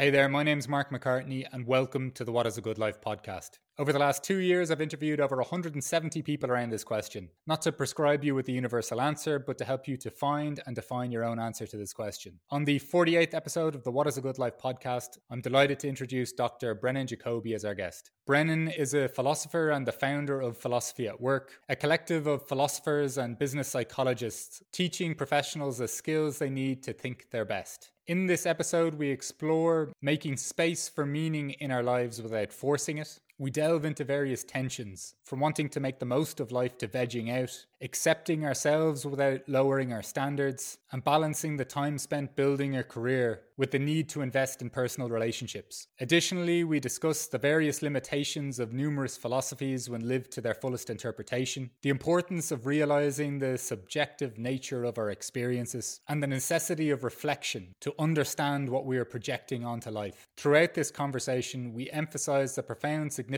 Hey there, my name's Mark McCartney, and welcome to the What is a Good Life podcast. Over the last two years, I've interviewed over 170 people around this question, not to prescribe you with the universal answer, but to help you to find and define your own answer to this question. On the 48th episode of the What is a Good Life podcast, I'm delighted to introduce Dr. Brennan Jacoby as our guest. Brennan is a philosopher and the founder of Philosophy at Work, a collective of philosophers and business psychologists teaching professionals the skills they need to think their best. In this episode, we explore making space for meaning in our lives without forcing it. We delve into various tensions, from wanting to make the most of life to vegging out, accepting ourselves without lowering our standards, and balancing the time spent building a career with the need to invest in personal relationships. Additionally, we discuss the various limitations of numerous philosophies when lived to their fullest interpretation, the importance of realizing the subjective nature of our experiences, and the necessity of reflection to understand what we are projecting onto life. Throughout this conversation, we emphasize the profound significance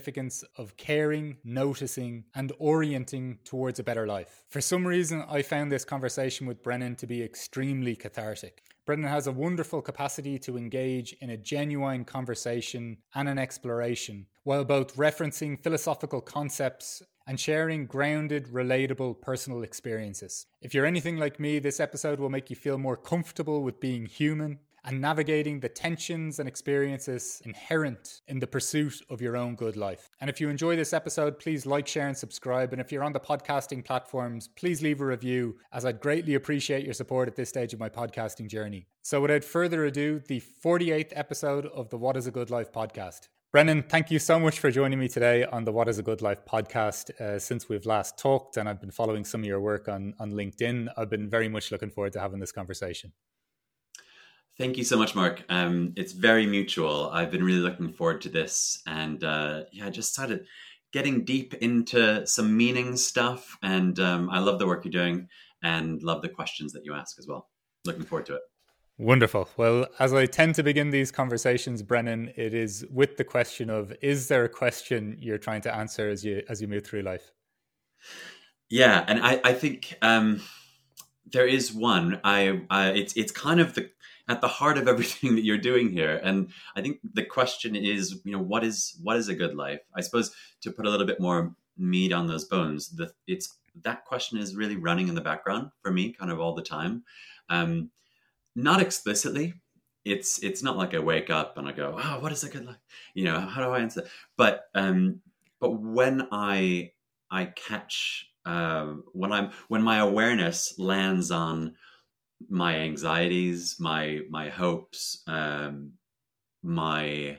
of caring, noticing, and orienting towards a better life. For some reason, I found this conversation with Brennan to be extremely cathartic. Brennan has a wonderful capacity to engage in a genuine conversation and an exploration, while both referencing philosophical concepts and sharing grounded, relatable personal experiences. If you're anything like me, this episode will make you feel more comfortable with being human and navigating the tensions and experiences inherent in the pursuit of your own good life. And if you enjoy this episode, please like, share, and subscribe. And if you're on the podcasting platforms, please leave a review, as I'd greatly appreciate your support at this stage of my podcasting journey. So, without further ado, the 48th episode of the What is a Good Life podcast. Brennan, thank you so much for joining me today on the What is a Good Life podcast. Uh, since we've last talked and I've been following some of your work on, on LinkedIn, I've been very much looking forward to having this conversation. Thank you so much, Mark. Um, it's very mutual. I've been really looking forward to this, and uh, yeah, I just started getting deep into some meaning stuff, and um, I love the work you're doing, and love the questions that you ask as well. Looking forward to it. Wonderful. Well, as I tend to begin these conversations, Brennan, it is with the question of: Is there a question you're trying to answer as you as you move through life? Yeah, and I, I think um, there is one. I, I it's it's kind of the at the heart of everything that you're doing here. And I think the question is, you know, what is what is a good life? I suppose to put a little bit more meat on those bones, the, it's that question is really running in the background for me, kind of all the time. Um, not explicitly. It's it's not like I wake up and I go, oh, what is a good life? You know, how do I answer? But um, but when I I catch uh, when I'm when my awareness lands on my anxieties, my my hopes, um, my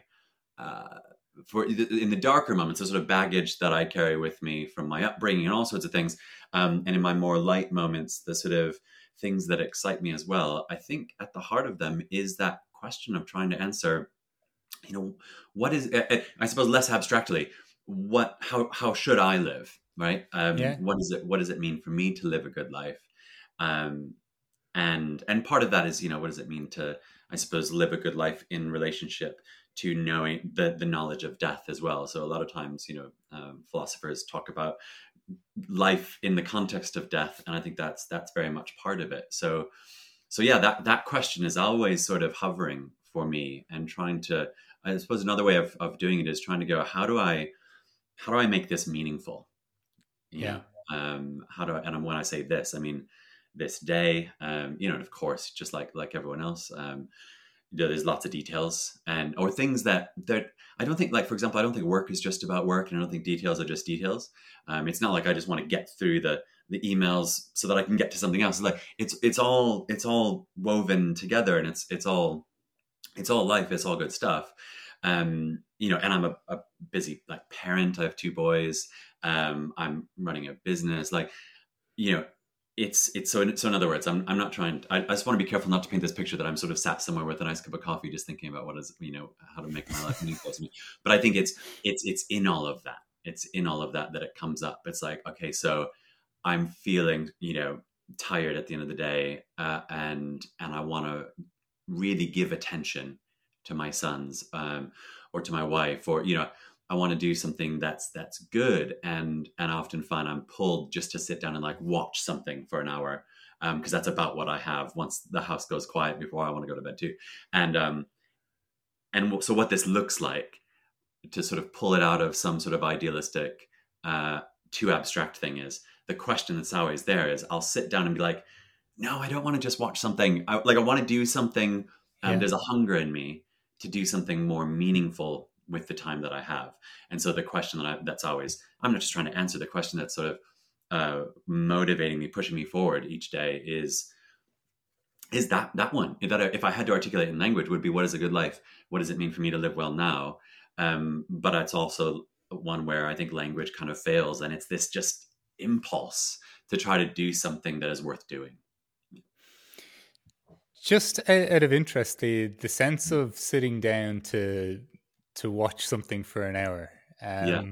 uh, for in the darker moments, the sort of baggage that I carry with me from my upbringing and all sorts of things, um, and in my more light moments, the sort of things that excite me as well. I think at the heart of them is that question of trying to answer, you know, what is I suppose less abstractly, what how how should I live, right? Um, yeah. What does it what does it mean for me to live a good life? Um, and and part of that is you know what does it mean to i suppose live a good life in relationship to knowing the the knowledge of death as well? So a lot of times you know um, philosophers talk about life in the context of death and i think that's that's very much part of it. So so yeah that that question is always sort of hovering for me and trying to i suppose another way of, of doing it is trying to go how do i how do i make this meaningful? You yeah. know? um how do i and when i say this i mean this day. Um, you know, and of course, just like like everyone else, um, you know, there's lots of details and or things that that I don't think like for example, I don't think work is just about work, and I don't think details are just details. Um, it's not like I just want to get through the the emails so that I can get to something else. It's like it's it's all it's all woven together, and it's it's all it's all life. It's all good stuff. Um, you know, and I'm a, a busy like parent. I have two boys. Um, I'm running a business. Like, you know, it's it's so in, so in other words i'm, I'm not trying I, I, just want to be careful not to paint this picture that i'm sort of sat somewhere with a nice cup of coffee just thinking about what is you know how to make my life meaningful to me. But i think it's it's it's in all of that. It's in all of that that it comes up. It's like okay so i'm feeling you know tired at the end of the day uh, and and i want to really give attention to my sons um, or to my wife or you know I want to do something that's that's good and and I often find I'm pulled just to sit down and like watch something for an hour because um, that's about what I have once the house goes quiet before I want to go to bed too and um and so what this looks like to sort of pull it out of some sort of idealistic, uh, too abstract thing is the question that's always there is I'll sit down and be like, no, I don't want to just watch something. I, like I want to do something. Um, yeah. There's a hunger in me to do something more meaningful with the time that I have. And so the question that I, that's always, I'm not just trying to answer the question that's sort of uh, motivating me, pushing me forward each day is, is that that one that if I had to articulate in language would be what is a good life? What does it mean for me to live well now? Um, but it's also one where I think language kind of fails, and it's this just impulse to try to do something that is worth doing. Just out of interest, the the sense of sitting down to to watch something for an hour. Um, yeah.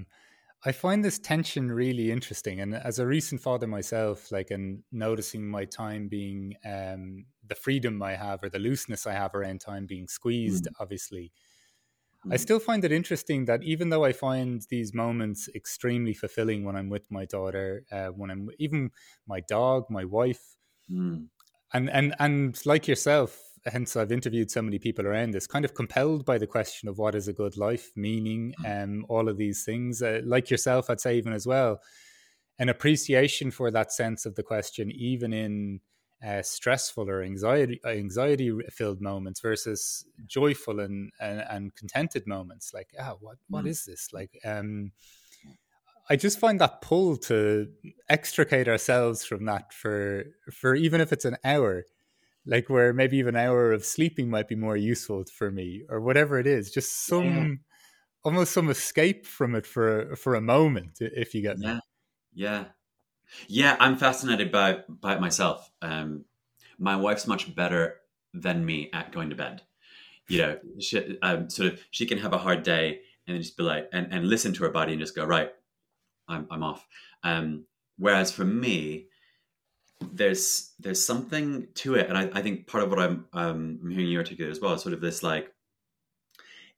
I find this tension really interesting, and as a recent father myself, like and noticing my time being um, the freedom I have or the looseness I have around time being squeezed, mm. obviously. Mm. I still find it interesting that even though I find these moments extremely fulfilling when I'm with my daughter, uh, when I'm even my dog, my wife, mm. and and and like yourself, hence I've interviewed so many people around this, kind of compelled by the question of what is a good life, meaning, mm. um, all of these things. Uh, like yourself, I'd say even as well, an appreciation for that sense of the question, even in uh, stressful or anxiety anxiety filled moments versus joyful and, and, and contented moments. Like, ah, what what mm. is this? Like, um, I just find that pull to extricate ourselves from that for for even if it's an hour like where maybe even an hour of sleeping might be more useful for me or whatever it is just some yeah. almost some escape from it for for a moment if you get me. Yeah. Yeah. Yeah i'm fascinated by by it myself. Um my wife's much better than me at going to bed. You know she, um, sort of she can have a hard day and then just be like and, and listen to her body and just go right i'm, I'm off. Um whereas for me there's there's something to it, and I, I think part of what I'm um, I'm hearing you articulate as well is sort of this like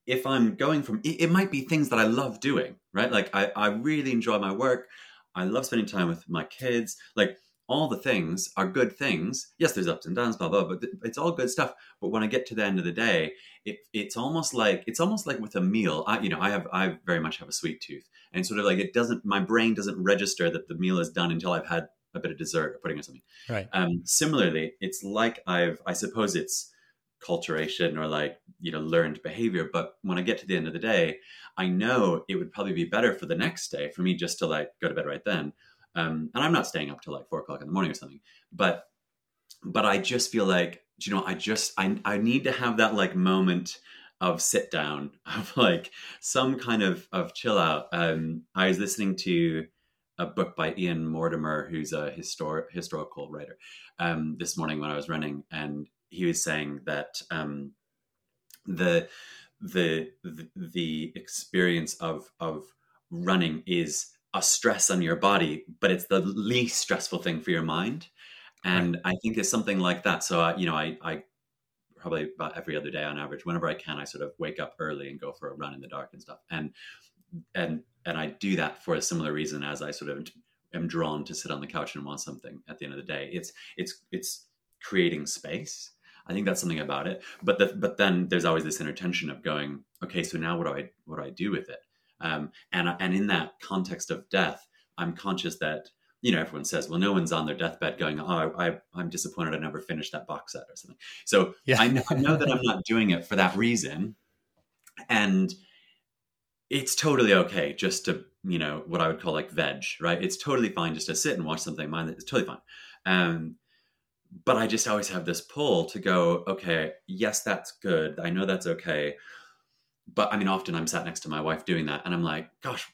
if I'm going from it, it, might be things that I love doing, right? Like I, I really enjoy my work. I love spending time with my kids. Like all the things are good things. Yes, there's ups and downs, blah blah, but it's all good stuff. But when I get to the end of the day, it, it's almost like it's almost like with a meal. I, you know, I have I very much have a sweet tooth, and sort of like it doesn't. My brain doesn't register that the meal is done until I've had a bit of dessert or pudding or something. Right. Um, similarly, it's like I've, I suppose it's culturation or like, you know, learned behavior. But when I get to the end of the day, I know it would probably be better for the next day for me just to like go to bed right then. Um, and I'm not staying up till like four o'clock in the morning or something, but, but I just feel like, you know, I just, I, I need to have that like moment of sit down of like some kind of, of chill out. Um, I was listening to, a book by Ian Mortimer, who's a histor- historical writer, um, this morning when I was running, and he was saying that um, the, the the experience of of running is a stress on your body, but it's the least stressful thing for your mind, and right. I think it's something like that. So uh, you know, I, I probably about every other day on average, whenever I can, I sort of wake up early and go for a run in the dark and stuff, and and and I do that for a similar reason as I sort of am drawn to sit on the couch and want something at the end of the day. It's it's it's creating space. I think that's something about it. But the, but then there's always this inner tension of going, okay, so now what do I what do I do with it? Um, and and in that context of death, I'm conscious that you know everyone says, well, no one's on their deathbed going, oh, I, I'm disappointed I never finished that box set or something. So yeah. I, know, I know that I'm not doing it for that reason, and it's totally okay just to you know what I would call like veg, right? It's totally fine just to sit and watch something. Mine, it's totally fine. Um, but I just always have this pull to go, okay, yes, that's good. I know that's okay. But I mean, often I'm sat next to my wife doing that, and I'm like, gosh,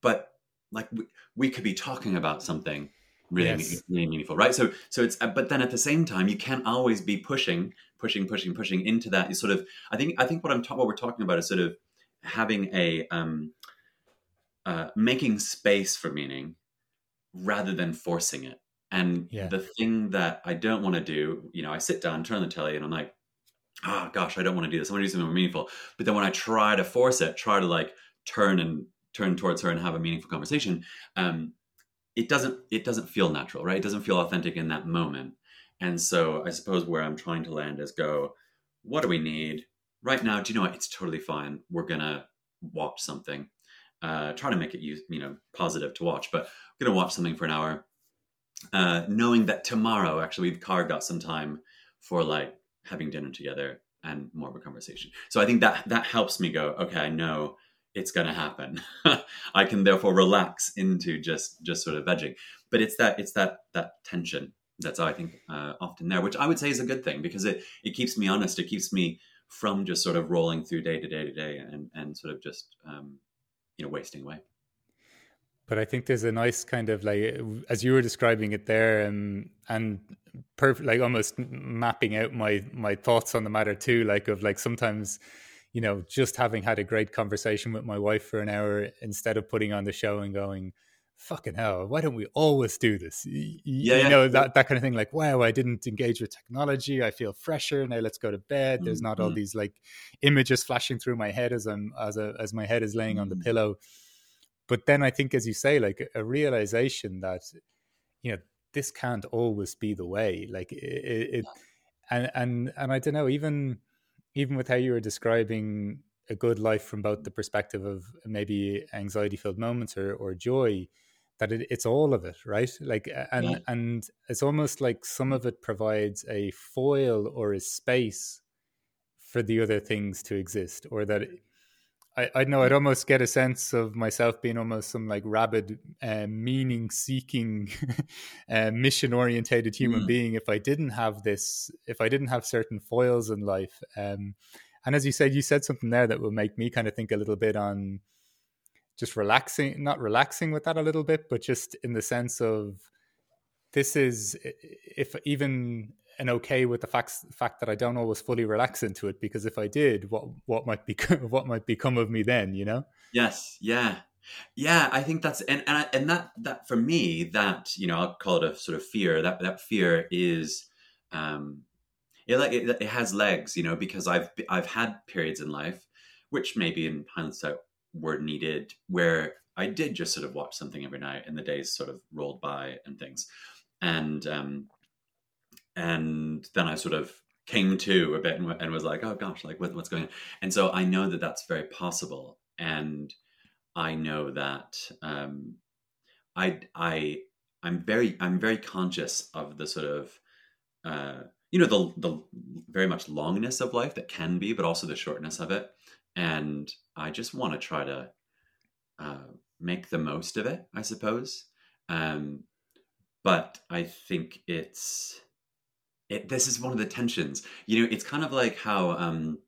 but like we, we could be talking about something really, yes. really meaningful, right? So, so it's, but then at the same time, you can't always be pushing, pushing, pushing, pushing into that. You sort of, I think, I think what I'm ta- what we're talking about is sort of having a um, uh, making space for meaning rather than forcing it. And yeah. the thing that I don't want to do, you know, I sit down, turn on the telly, and I'm like, oh gosh, I don't want to do this. I want to do something more meaningful. But then when I try to force it, try to like turn and turn towards her and have a meaningful conversation, um, it doesn't it doesn't feel natural, right? It doesn't feel authentic in that moment. And so I suppose where I'm trying to land is go, what do we need? Right now, do you know what? It's totally fine. We're gonna watch something. Uh, try to make it you know positive to watch, but we're gonna watch something for an hour, uh, knowing that tomorrow actually we've carved out some time for like having dinner together and more of a conversation. So I think that that helps me go, okay, I know it's going to happen. I can therefore relax into just just sort of vegging. But it's that it's that that tension that's I think uh, often there, which I would say is a good thing because it it keeps me honest. It keeps me from just sort of rolling through day to day to day and and sort of just um, you know wasting away. But I think there's a nice kind of like as you were describing it there, um, and perfect like almost mapping out my my thoughts on the matter too. Like of like sometimes you know, just having had a great conversation with my wife for an hour instead of putting on the show and going, fucking hell, why don't we always do this? You, yeah, you know, that, that kind of thing. Like, wow, I didn't engage with technology. I feel fresher. Now let's go to bed. There's mm-hmm. not all mm-hmm. these like images flashing through my head as I'm, as a, as my head is laying mm-hmm. on the mm-hmm. pillow. But then I think, as you say, like a realization that, you know, this can't always be the way. Like it, it and, and, and I don't know, even, even with how you were describing a good life from both the perspective of maybe anxiety filled moments or, or joy that it, it's all of it right like and yeah. and it's almost like some of it provides a foil or a space for the other things to exist or that I, I know I'd almost get a sense of myself being almost some like rabid, uh, meaning seeking, uh, mission orientated human mm. being if I didn't have this, if I didn't have certain foils in life. Um, and as you said, you said something there that will make me kind of think a little bit on just relaxing, not relaxing with that a little bit, but just in the sense of this is, if even an okay with the fact fact that I don't always fully relax into it because if I did, what what might be what might become of me then? You know? Yes. Yeah. Yeah. I think that's and and and that that for me that you know I'll call it a sort of fear. That that fear is. um it like it, it has legs, you know, because I've I've had periods in life, which maybe in hindsight were needed, where I did just sort of watch something every night, and the days sort of rolled by and things, and um, and then I sort of came to a bit and, and was like, oh gosh, like what, what's going on? And so I know that that's very possible, and I know that um, I I I'm very I'm very conscious of the sort of uh, you know the the very much longness of life that can be, but also the shortness of it, and I just want to try to uh, make the most of it, I suppose. Um, but I think it's it, this is one of the tensions. You know, it's kind of like how um,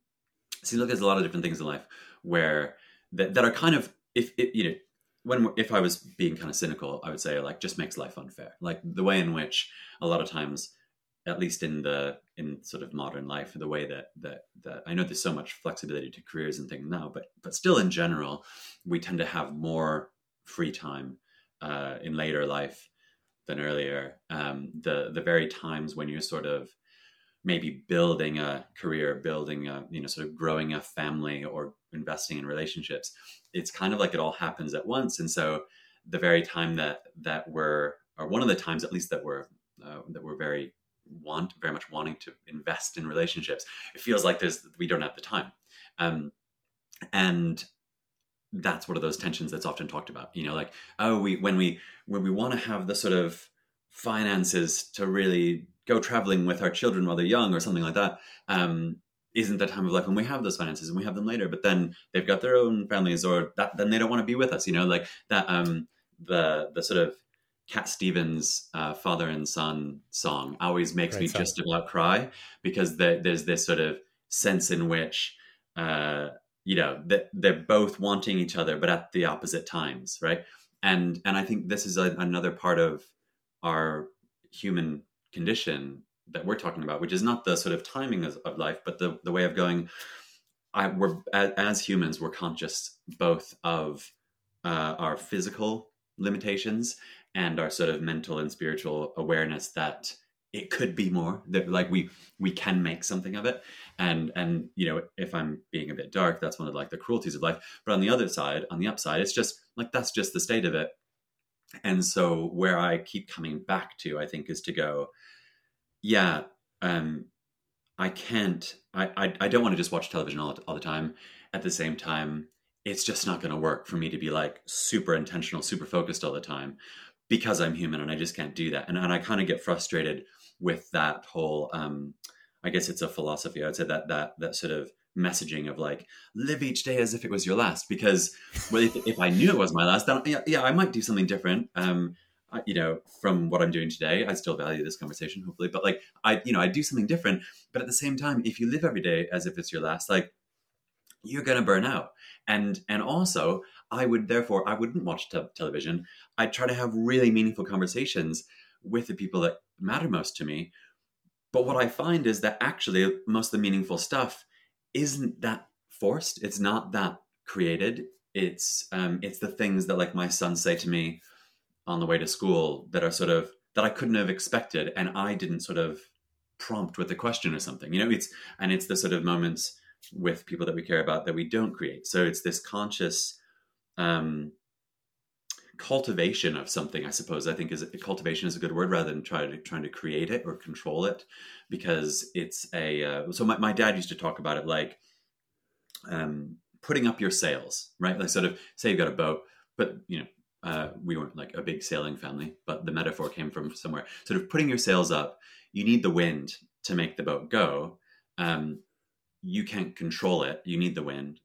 seems like there's a lot of different things in life where that, that are kind of if it, you know when if I was being kind of cynical, I would say like just makes life unfair. Like the way in which a lot of times, at least in the in sort of modern life, the way that that that I know there's so much flexibility to careers and things now, but but still in general, we tend to have more free time uh, in later life than earlier. Um, the the very times when you're sort of maybe building a career, building a you know sort of growing a family or investing in relationships, it's kind of like it all happens at once. And so the very time that that we're or one of the times at least that we're uh, that we're very want very much wanting to invest in relationships, it feels like there's we don't have the time. Um, and that's one of those tensions that's often talked about you know like oh we when we when we want to have the sort of finances to really go traveling with our children while they're young or something like that um, isn't the time of life when we have those finances and we have them later but then they've got their own families or that then they don't want to be with us you know like that um the the sort of Cat Stevens uh, father and son song always makes Great me song. just about cry because the, there's this sort of sense in which uh, you know that they're both wanting each other but at the opposite times right and and i think this is a, another part of our human condition that we're talking about which is not the sort of timing of, of life but the, the way of going i we're as, as humans we're conscious both of uh, our physical limitations and our sort of mental and spiritual awareness that it could be more that like we we can make something of it and and you know if i'm being a bit dark that's one of like the cruelties of life but on the other side on the upside it's just like that's just the state of it and so where i keep coming back to i think is to go yeah um I can't. I I, I don't want to just watch television all, all the time. At the same time, it's just not going to work for me to be like super intentional, super focused all the time because I'm human and I just can't do that. And, and I kind of get frustrated with that whole, um, I guess it's a philosophy. I'd say that, that, that sort of messaging of like, live each day as if it was your last, because well, if, if I knew it was my last, then yeah, yeah, I might do something different. Um, I, you know, from what I'm doing today, I still value this conversation, hopefully, but like, I, you know, I do something different, but at the same time, if you live every day as if it's your last, like, you're going to burn out and and also i would therefore i wouldn't watch te- television i'd try to have really meaningful conversations with the people that matter most to me. But what i find is that actually most of the meaningful stuff isn't that forced. It's not that created. It's um it's the things that like my sons say to me on the way to school that are sort of that i couldn't have expected and i didn't sort of prompt with a question or something you know? It's and it's the sort of moments with people that we care about that we don't create. So it's this conscious um, cultivation of something. I suppose I think is cultivation is a good word rather than trying to trying to create it or control it, because it's a. Uh, so my, my dad used to talk about it like um, putting up your sails, right? Like sort of say you've got a boat, but you know. Uh, we weren't like a big sailing family, but the metaphor came from somewhere. Sort of putting your sails up, you need the wind to make the boat go. Um, you can't control it. You need the wind,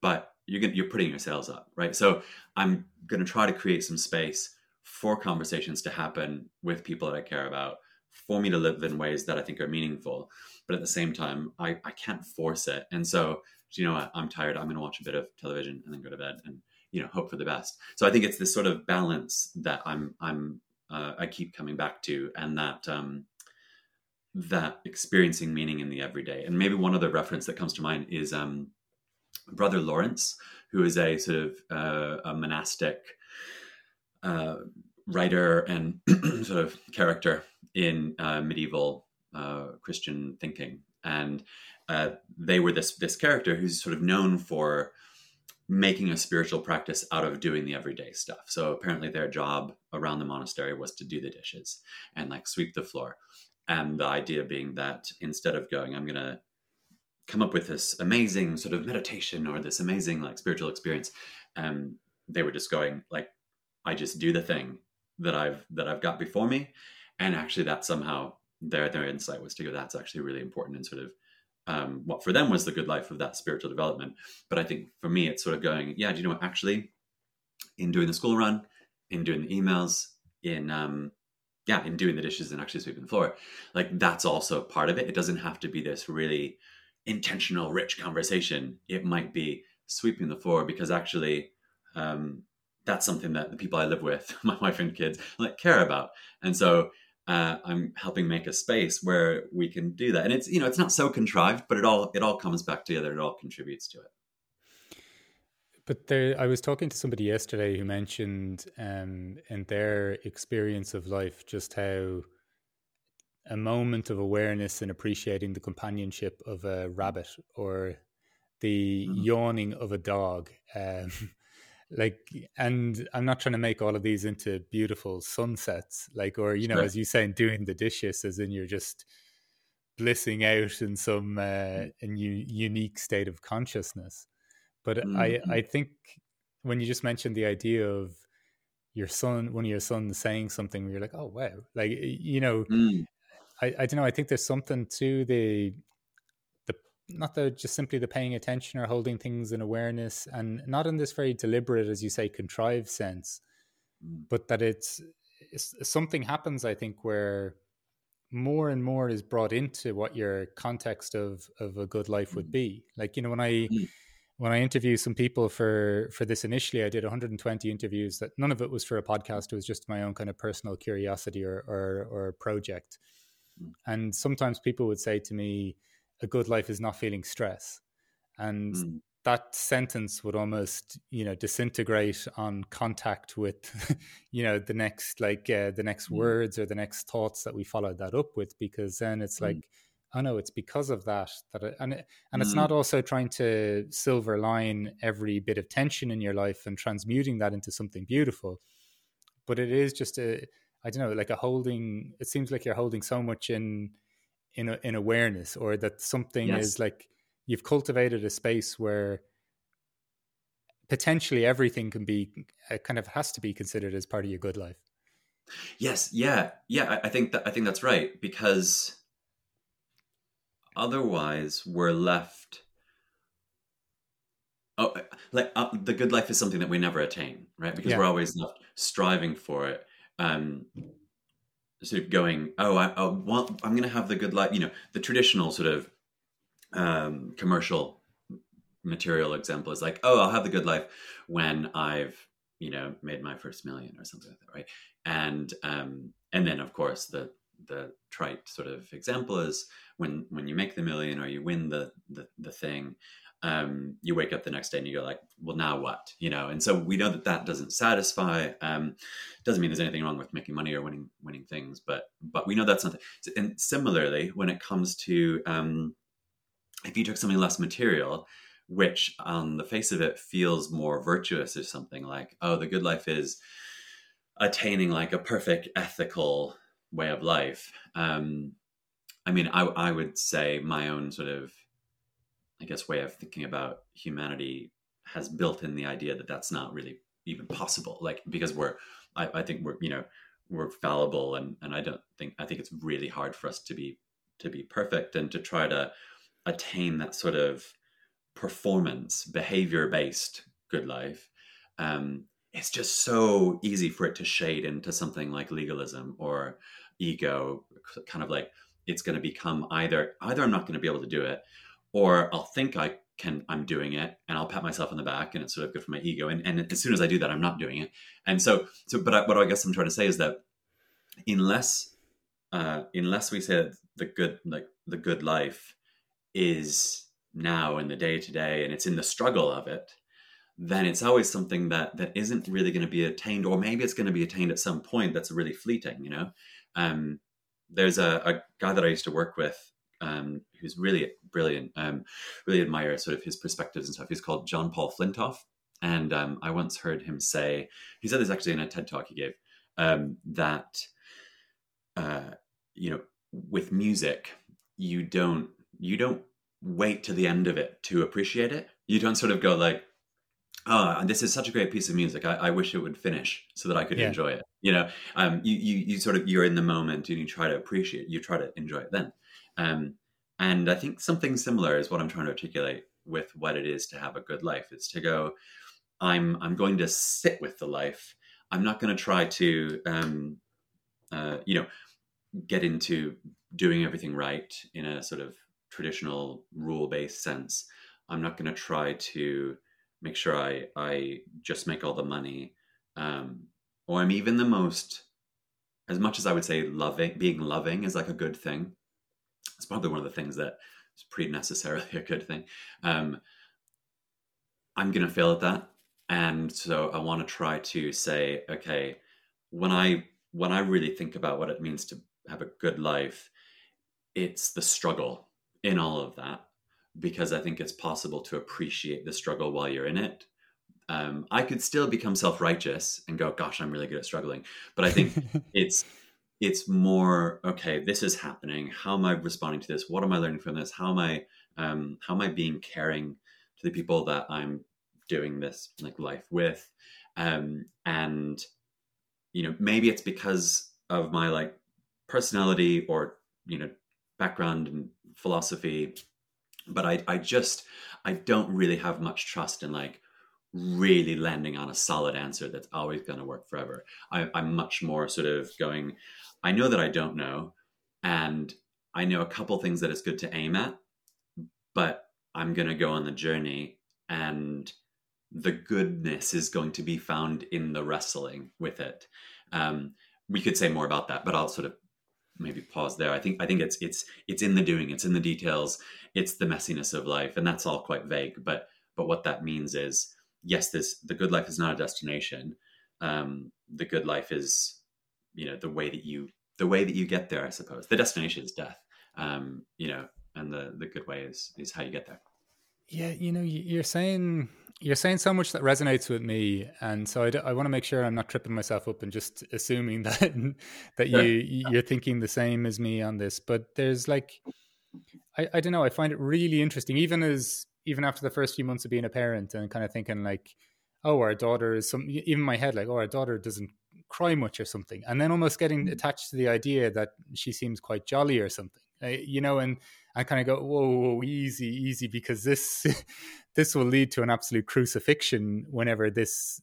but you're you're putting your up, right? So I'm going to try to create some space for conversations to happen with people that I care about, for me to live in ways that I think are meaningful. But at the same time, I, I can't force it. And so, you know, I'm tired. I'm going to watch a bit of television and then go to bed and you know hope for the best. So I think it's this sort of balance that I'm I'm uh, I keep coming back to, and that um, that experiencing meaning in the everyday. And maybe one other reference that comes to mind is um, Brother Lawrence, who is a sort of uh, a monastic uh, writer and sort of character in uh, medieval uh, Christian thinking. And uh, they were this this character who's sort of known for making a spiritual practice out of doing the everyday stuff. So apparently their job around the monastery was to do the dishes and like sweep the floor and the idea being that instead of going, I'm going to come up with this amazing sort of meditation or this amazing like spiritual experience, um, they were just going like, I just do the thing that I've that I've got before me, and actually that somehow their their insight was to go that's actually really important and sort of um, what for them was the good life of that spiritual development. But I think for me, it's sort of going, yeah, do you know what? Actually, in doing the school run, in doing the emails, in um, yeah, in doing the dishes and actually sweeping the floor, like that's also part of it. It doesn't have to be this really intentional, rich conversation. It might be sweeping the floor because actually, um, that's something that the people I live with, my wife and kids, like care about, and so uh, I'm helping make a space where we can do that. And it's you know it's not so contrived, but it all it all comes back together. It all contributes to it. But there, I was talking to somebody yesterday who mentioned um, in their experience of life just how a moment of awareness and appreciating the companionship of a rabbit or the mm-hmm. yawning of a dog. Um, like, and I'm not trying to make all of these into beautiful sunsets, like, or, you know, as you say, doing the dishes, as in you're just blissing out in some uh, in u- unique state of consciousness. But mm-hmm. I, I think when you just mentioned the idea of your son, one of your sons saying something, you're like, oh wow, like you know, mm. I, I don't know. I think there's something to the the not the just simply the paying attention or holding things in awareness, and not in this very deliberate, as you say, contrived sense, mm. but that it's, it's something happens. I think where more and more is brought into what your context of of a good life would mm. be. Like you know, when I mm when I interview some people for for this initially, I did 120 interviews. That none of it was for a podcast; it was just my own kind of personal curiosity or or, or project. Mm. And sometimes people would say to me, "A good life is not feeling stress," and mm. that sentence would almost you know disintegrate on contact with you know the next like uh, the next mm. words or the next thoughts that we followed that up with, because then it's mm. like oh no, it's because of that that it, and it, and mm. it's not also trying to silver line every bit of tension in your life and transmuting that into something beautiful, but it is just a I don't know like a holding. It seems like you're holding so much in in a, in awareness or that something Yes. is like you've cultivated a space where potentially everything can be uh, kind of has to be considered as part of your good life. Yes, yeah, yeah. I, I think that I think that's right because otherwise we're left. Oh, like uh, the good life is something that we never attain, right? Because Yeah. we're always left striving for it. Um, sort of going, oh, I, I want, I'm going to have the good life. You know, the traditional sort of um, commercial material example is like, oh, I'll have the good life when I've, you know, made my first million or something like that, right? And um, and then of course the the trite sort of example is when when you make the million or you win the the, the thing. Um, you wake up the next day and you go like, well, now what? You know, and so we know that that doesn't satisfy. Um, doesn't mean there's anything wrong with making money or winning winning things, but but we know that's not. And similarly, when it comes to um, if you took something less material, which on the face of it feels more virtuous or something like, oh, the good life is attaining like a perfect ethical way of life. Um, I mean, I, I would say my own sort of, I guess, way of thinking about humanity has built in the idea that that's not really even possible. Like, because we're, I, I think we're, you know, we're fallible and, and I don't think, I think it's really hard for us to be, to be perfect and to try to attain that sort of performance, behavior based good life. Um, it's just so easy for it to shade into something like legalism or ego, kind of like it's going to become either either I'm not going to be able to do it, or I'll think I can I'm doing it and I'll pat myself on the back and it's sort of good for my ego. And and as soon as I do that, I'm not doing it. And so so but I, what I guess I'm trying to say is that unless uh, unless we say that the good like the good life is now in the day to day and it's in the struggle of it then it's always something that that isn't really going to be attained or maybe it's going to be attained at some point that's really fleeting you know um, there's a, a, guy that i used to work with um, who's really brilliant um, really admire sort of his perspectives and stuff he's called john paul flintoff and um, i once heard him say he said this actually in a ted talk he gave um, that uh, you know with music you don't you don't wait to the end of it to appreciate it you don't sort of go like oh, this is such a great piece of music. I, I wish it would finish so that I could Yeah. enjoy it. You know, um, you, you, you sort of, you're in the moment and you try to appreciate, you try to enjoy it then. Um, and I think something similar is what I'm trying to articulate with what it is to have a good life. It's to go, I'm, I'm going to sit with the life. I'm not going to try to, um, uh, you know, get into doing everything right in a sort of traditional rule based sense. I'm not going to try to make sure I I just make all the money, um, or I'm even the most. As much as I would say loving, being loving is like a good thing. It's probably one of the things that is pretty necessarily a good thing. Um, I'm gonna fail at that, and so I want to try to say, okay, when I when I really think about what it means to have a good life, it's the struggle in all of that because I think it's possible to appreciate the struggle while you're in it. Um, I could still become self-righteous and go, "Gosh, I'm really good at struggling," but I think it's it's more okay. This is happening. How am I responding to this? What am I learning from this? How am I um, how am I being caring to the people that I'm doing this like life with? Um, and you know, maybe it's because of my like personality or you know background and philosophy but I, I just I don't really have much trust in like really landing on a solid answer that's always going to work forever. I, I'm much more sort of going. I know that I don't know, and I know a couple things that it's good to aim at, but I'm going to go on the journey, and the goodness is going to be found in the wrestling with it. Um, we could say more about that, but I'll sort of maybe pause there. I think I think it's it's it's in the doing, it's in the details, it's the messiness of life, and that's all quite vague. But but what that means is yes, this the good life is not a destination. Um, the good life is you know the way that you the way that you get there. I suppose the destination is death. Um, you know, and the the good way is is how you get there. Yeah, you know, you- you're saying you're saying so much that resonates with me, and so I, d- I want to make sure I'm not tripping myself up and just assuming that that you you're thinking the same as me on this. But there's like, I, I don't know. I find it really interesting, even as even after the first few months of being a parent, and kind of thinking like, oh, our daughter is some. Even my head, like, oh, our daughter doesn't cry much or something, and then almost getting mm. attached to the idea that she seems quite jolly or something, uh, you know, and I kind of go, whoa, whoa, easy, easy, because this this will lead to an absolute crucifixion whenever this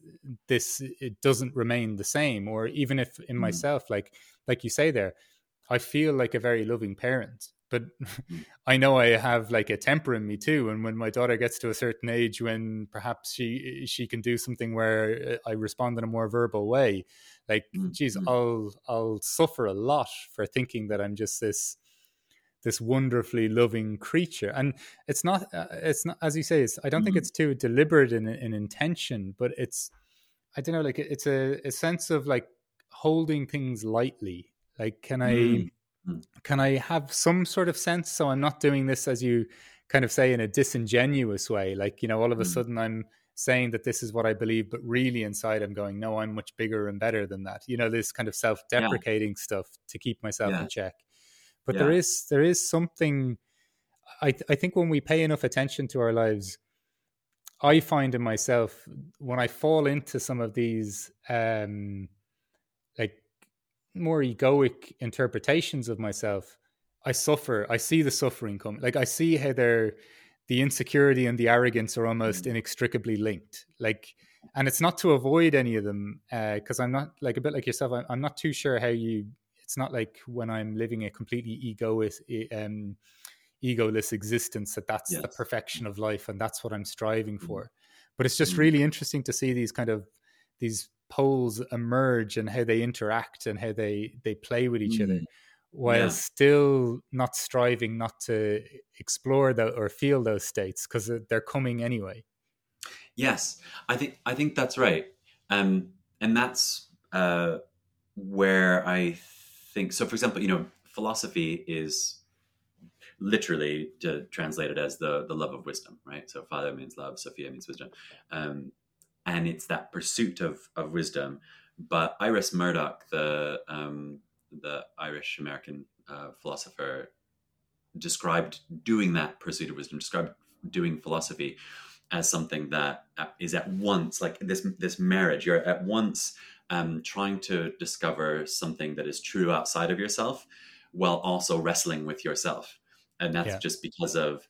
this it doesn't remain the same, or even if in mm. myself, like like you say there, I feel like a very loving parent, but mm. I know I have like a temper in me too. And when my daughter gets to a certain age, when perhaps she she can do something where uh, I respond in a more verbal way, like, mm. geez, mm. I'll I'll suffer a lot for thinking that I'm just this this wonderfully loving creature and it's not uh, it's not as you say it's i don't mm-hmm. think it's too deliberate in, in intention but it's i don't know like it's a, a sense of like holding things lightly like can i mm-hmm. can i have some sort of sense so i'm not doing this as you kind of say in a disingenuous way like you know all of a mm-hmm. sudden i'm saying that this is what i believe but really inside i'm going no i'm much bigger and better than that you know this kind of self-deprecating yeah. stuff to keep myself yeah. in check but yeah. there is there is something I I think when we pay enough attention to our lives, I find in myself when I fall into some of these um more egoic interpretations of myself, I suffer. I see the suffering come. Like I see how they're the insecurity and the arrogance are almost mm. inextricably linked. Like, and it's not to avoid any of them because uh, I'm not like a bit like yourself. I'm, I'm, not too sure how you it's not like when I'm living a completely egoist, um, egoless existence that that's yes. the perfection of life and that's what I'm striving mm-hmm. for. But it's just mm-hmm. really interesting to see these kind of these poles emerge and how they interact and how they they play with each mm-hmm. other while yeah. still not striving not to explore that or feel those states because they're coming anyway yes i think i think that's right um and that's uh where i think so. For example, you know, philosophy is literally to translate it as the the love of wisdom, right? So father means love, Sophia means wisdom, um, and it's that pursuit of of wisdom. But Iris Murdoch, the um, the Irish American uh, philosopher, described doing that pursuit of wisdom, described doing philosophy as something that is at once like this this marriage. You're at once um, trying to discover something that is true outside of yourself while also wrestling with yourself and that's yeah. just because of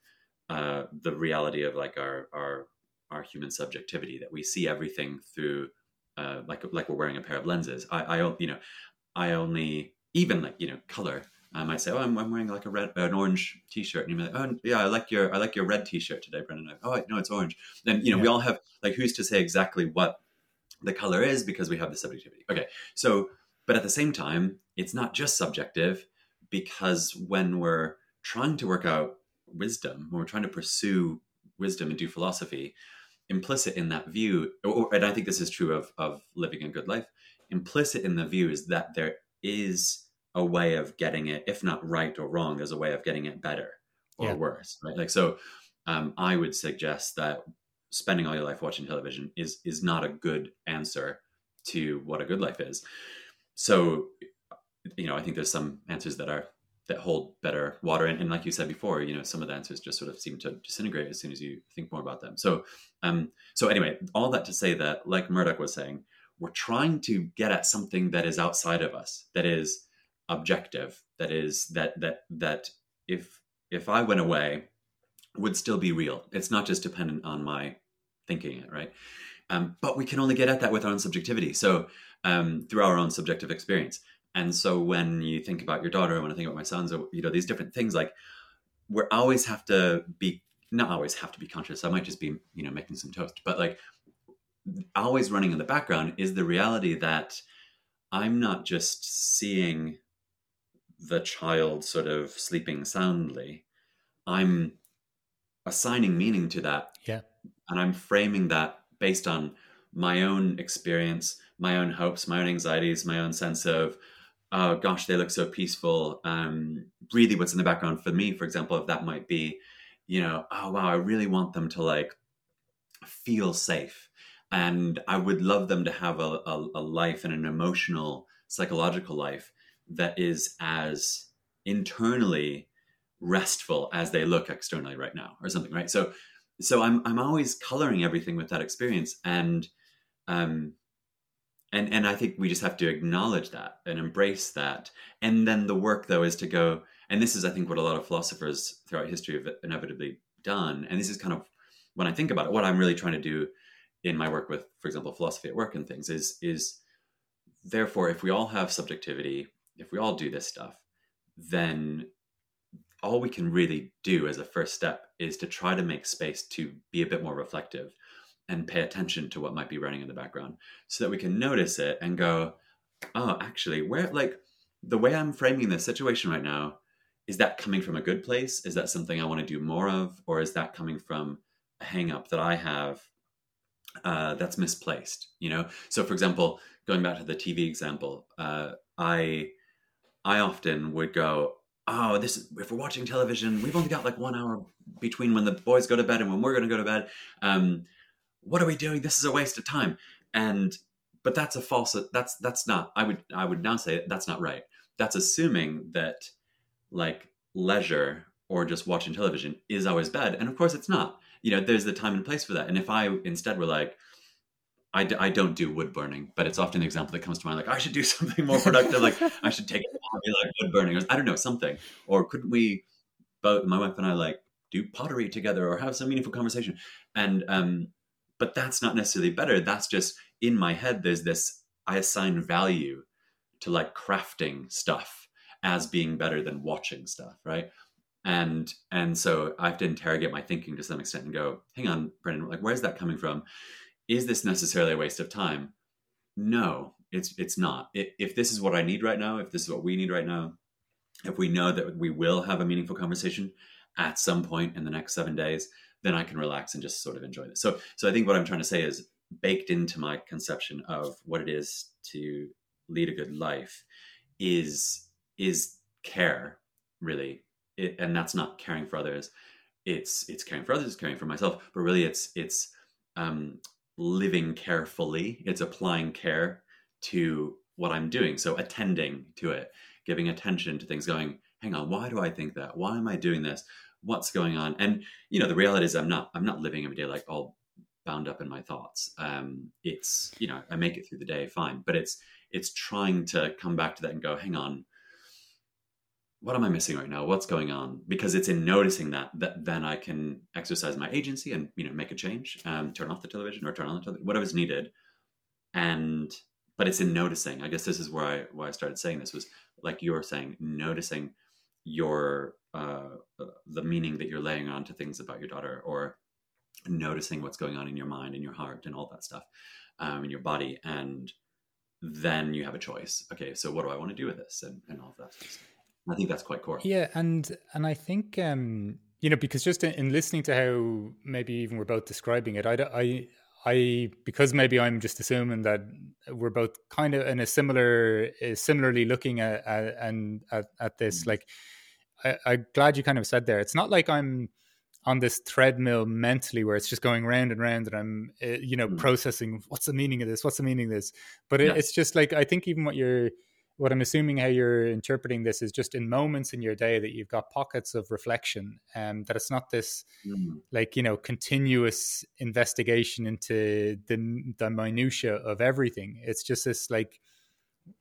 uh, the reality of like our our our human subjectivity that we see everything through uh, like like we're wearing a pair of lenses I, I you know i only even like you know color I might say, "Oh, I'm, I'm, wearing like a red, an orange T-shirt," and you're like, "Oh, yeah, I like your, I like your red T-shirt today, Brennan." oh, no, it's orange. Then you know, yeah. we all have like, who's to say exactly what the color is because we have the subjectivity. Okay, so but at the same time, it's not just subjective because when we're trying to work out wisdom, when we're trying to pursue wisdom and do philosophy, implicit in that view, or, and I think this is true of of living a good life, implicit in the view is that there is a way of getting it, if not right or wrong, there's a way of getting it better or yeah. worse, right? Like so. Um, I would suggest that spending all your life watching television is is not a good answer to what a good life is. So, you know, I think there's some answers that are that hold better water, and, and like you said before, you know, some of the answers just sort of seem to disintegrate as soon as you think more about them. So, um, so anyway, all that to say that, like Murdoch was saying, we're trying to get at something that is outside of us, that is objective, that is that that that if if I went away would still be real. It's not just dependent on my thinking it, right? Um, but we can only get at that with our own subjectivity. So um, through our own subjective experience. And so when you think about your daughter, when I think about my sons, or you know these different things, like we always have to be not always have to be conscious. I might just be you know making some toast, but like always running in the background is the reality that I'm not just seeing the child sort of sleeping soundly. I'm assigning meaning to that. Yeah. And I'm framing that based on my own experience, my own hopes, my own anxieties, my own sense of, oh gosh, they look so peaceful. Um, really, what's in the background for me, for example, if that might be, you know, oh wow, I really want them to like feel safe. And I would love them to have a, a, a life and an emotional, psychological life that is as internally restful as they look externally right now or something right so so i'm i'm always coloring everything with that experience and um and and i think we just have to acknowledge that and embrace that. And then the work though is to go and this is i think what a lot of philosophers throughout history have inevitably done. And this is kind of when i think about it what i'm really trying to do in my work with for example philosophy at work and things is is therefore if we all have subjectivity if we all do this stuff then all we can really do as a first step is to try to make space to be a bit more reflective and pay attention to what might be running in the background so that we can notice it and go oh actually where like the way i'm framing this situation right now is that coming from a good place? Is that something i want to do more of? Or is that coming from a hang up that i have uh, that's misplaced? You know? So for example going back to the tv example uh, i i often would go oh, this is, if we're watching television, we've only got like one hour between when the boys go to bed and when we're going to go to bed. Um, what are we doing? This is a waste of time. And but that's a false. That's that's not. I would I would now say that's not right. That's assuming that like leisure or just watching television is always bad. And of course, it's not. You know, there's the time and place for that. And if I instead were like, I d- I don't do wood burning, but it's often the example that comes to mind. Like I should do something more productive. like I should take a hobby like wood burning, or I don't know something. Or couldn't we, both my wife and I, like do pottery together or have some meaningful conversation? And um, but that's not necessarily better. That's just in my head. There's this. I assign value to like crafting stuff as being better than watching stuff, right? And and so I have to interrogate my thinking to some extent and go, hang on, Brennan, like where's that coming from? is this necessarily a waste of time? No, it's it's not. If this is what I need right now, if this is what we need right now, if we know that we will have a meaningful conversation at some point in the next seven days, then I can relax and just sort of enjoy this. So, so I think what I'm trying to say is baked into my conception of what it is to lead a good life is is care really, it, and that's not caring for others. It's it's caring for others, it's caring for myself, but really it's it's um, living carefully, it's applying care to what I'm doing. So attending to it, giving attention to things, going, hang on, why do I think that? Why am I doing this? What's going on? And you know, the reality is I'm not I'm not living every day like all bound up in my thoughts. Um, it's you know, I make it through the day fine, but it's it's trying to come back to that and go, hang on, what am I missing right now? What's going on? Because it's in noticing that that then I can exercise my agency and you know make a change, um, turn off the television or turn on the television, whatever's needed. And but it's in noticing. I guess this is where I why I started saying this was like you're saying, noticing your uh, uh the meaning that you're laying on to things about your daughter, or noticing what's going on in your mind and your heart and all that stuff, um, in your body, and then you have a choice. Okay, so what do I want to do with this, and, and all of that. Stuff. I think that's quite core. Yeah, and and I think um, you know because just in, in, listening to how maybe even we're both describing it, I, I I because maybe I'm just assuming that we're both kind of in a similar uh, similarly looking at, at and at, at this. Mm-hmm. Like I, I'm glad you kind of said there. It's not like I'm on this treadmill mentally where it's just going round and round and I'm uh, you know mm-hmm. processing what's the meaning of this, what's the meaning of this. But it, yeah. it's just like I think even what you're what I'm assuming how you're interpreting this is just in moments in your day that you've got pockets of reflection, and um, that it's not this mm. like you know continuous investigation into the the minutia of everything. It's just this like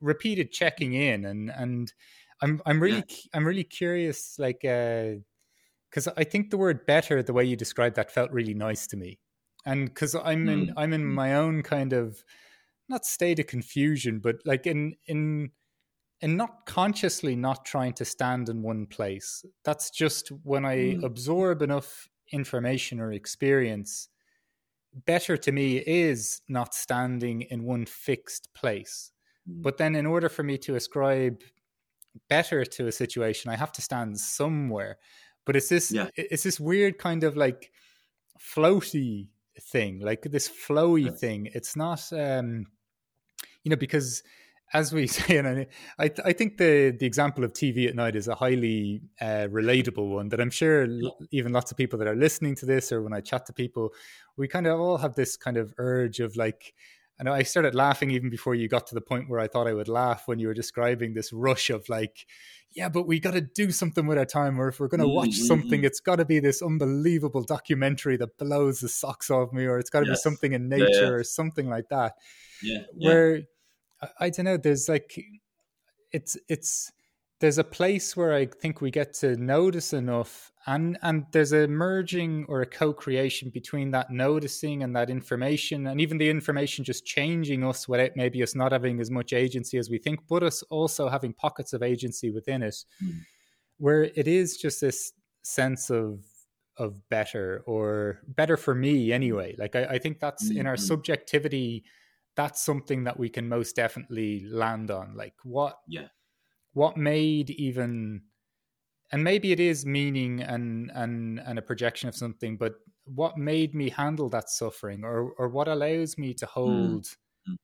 repeated checking in, and and I'm I'm really yeah. I'm really curious, like because uh, I think the word better, the way you described that, felt really nice to me, and because I'm mm. in I'm in mm. my own kind of not state of confusion, but like in in and not consciously not trying to stand in one place. That's just when I mm. absorb enough information or experience, better to me is not standing in one fixed place. Mm. But then, in order for me to ascribe better to a situation, I have to stand somewhere. But it's this, yeah. it's this weird kind of like floaty thing, like this flowy thing. It's not, um, you know, because as we say, and I, I think the the example of TV at night is a highly uh, relatable one that I'm sure even lots of people that are listening to this or when I chat to people, we kind of all have this kind of urge of like. I know I started laughing even before you got to the point where I thought I would laugh when you were describing this rush of like, yeah, but we got to do something with our time. Or if we're going to watch mm-hmm. something, it's got to be this unbelievable documentary that blows the socks off me, or it's got to yes. be something in nature yeah, yeah. or something like that. Yeah, where I, I don't know. There's like it's it's there's a place where I think we get to notice enough, and and there's a merging or a co-creation between that noticing and that information, and even the information just changing us without maybe us not having as much agency as we think, but us also having pockets of agency within it, mm. where it is just this sense of of better or better for me anyway. Like I, I think that's mm-hmm. in our mm-hmm. subjectivity that's something that we can most definitely land on. Like what yeah. what made even and maybe it is meaning and and and a projection of something, but what made me handle that suffering or or what allows me to mm. hold mm.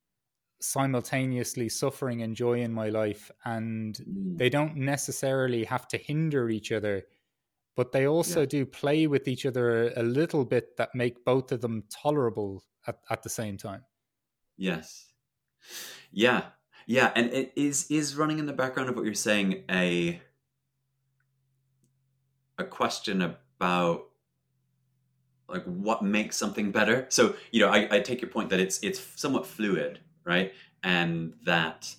simultaneously suffering and joy in my life and mm. they don't necessarily have to hinder each other but they also yeah. do play with each other a little bit that make both of them tolerable at, at the same time Yes. Yeah. Yeah, and it is is running in the background of what you're saying a a question about like what makes something better. So, you know, I, I take your point that it's it's somewhat fluid, right? And that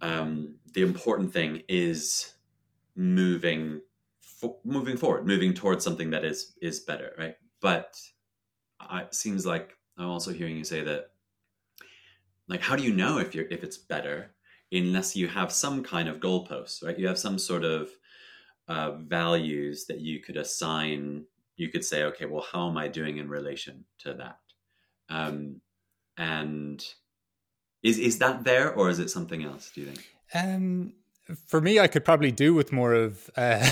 um, the important thing is moving fo- moving forward, moving towards something that is is better, right? But it seems like I'm also hearing you say that like how do you know if you're if it's better unless you have some kind of goalposts right you have some sort of uh, values that you could assign you could say okay well how am i doing in relation to that? Um, and is is that there or is it something else do you think? Um for me i could probably do with more of uh,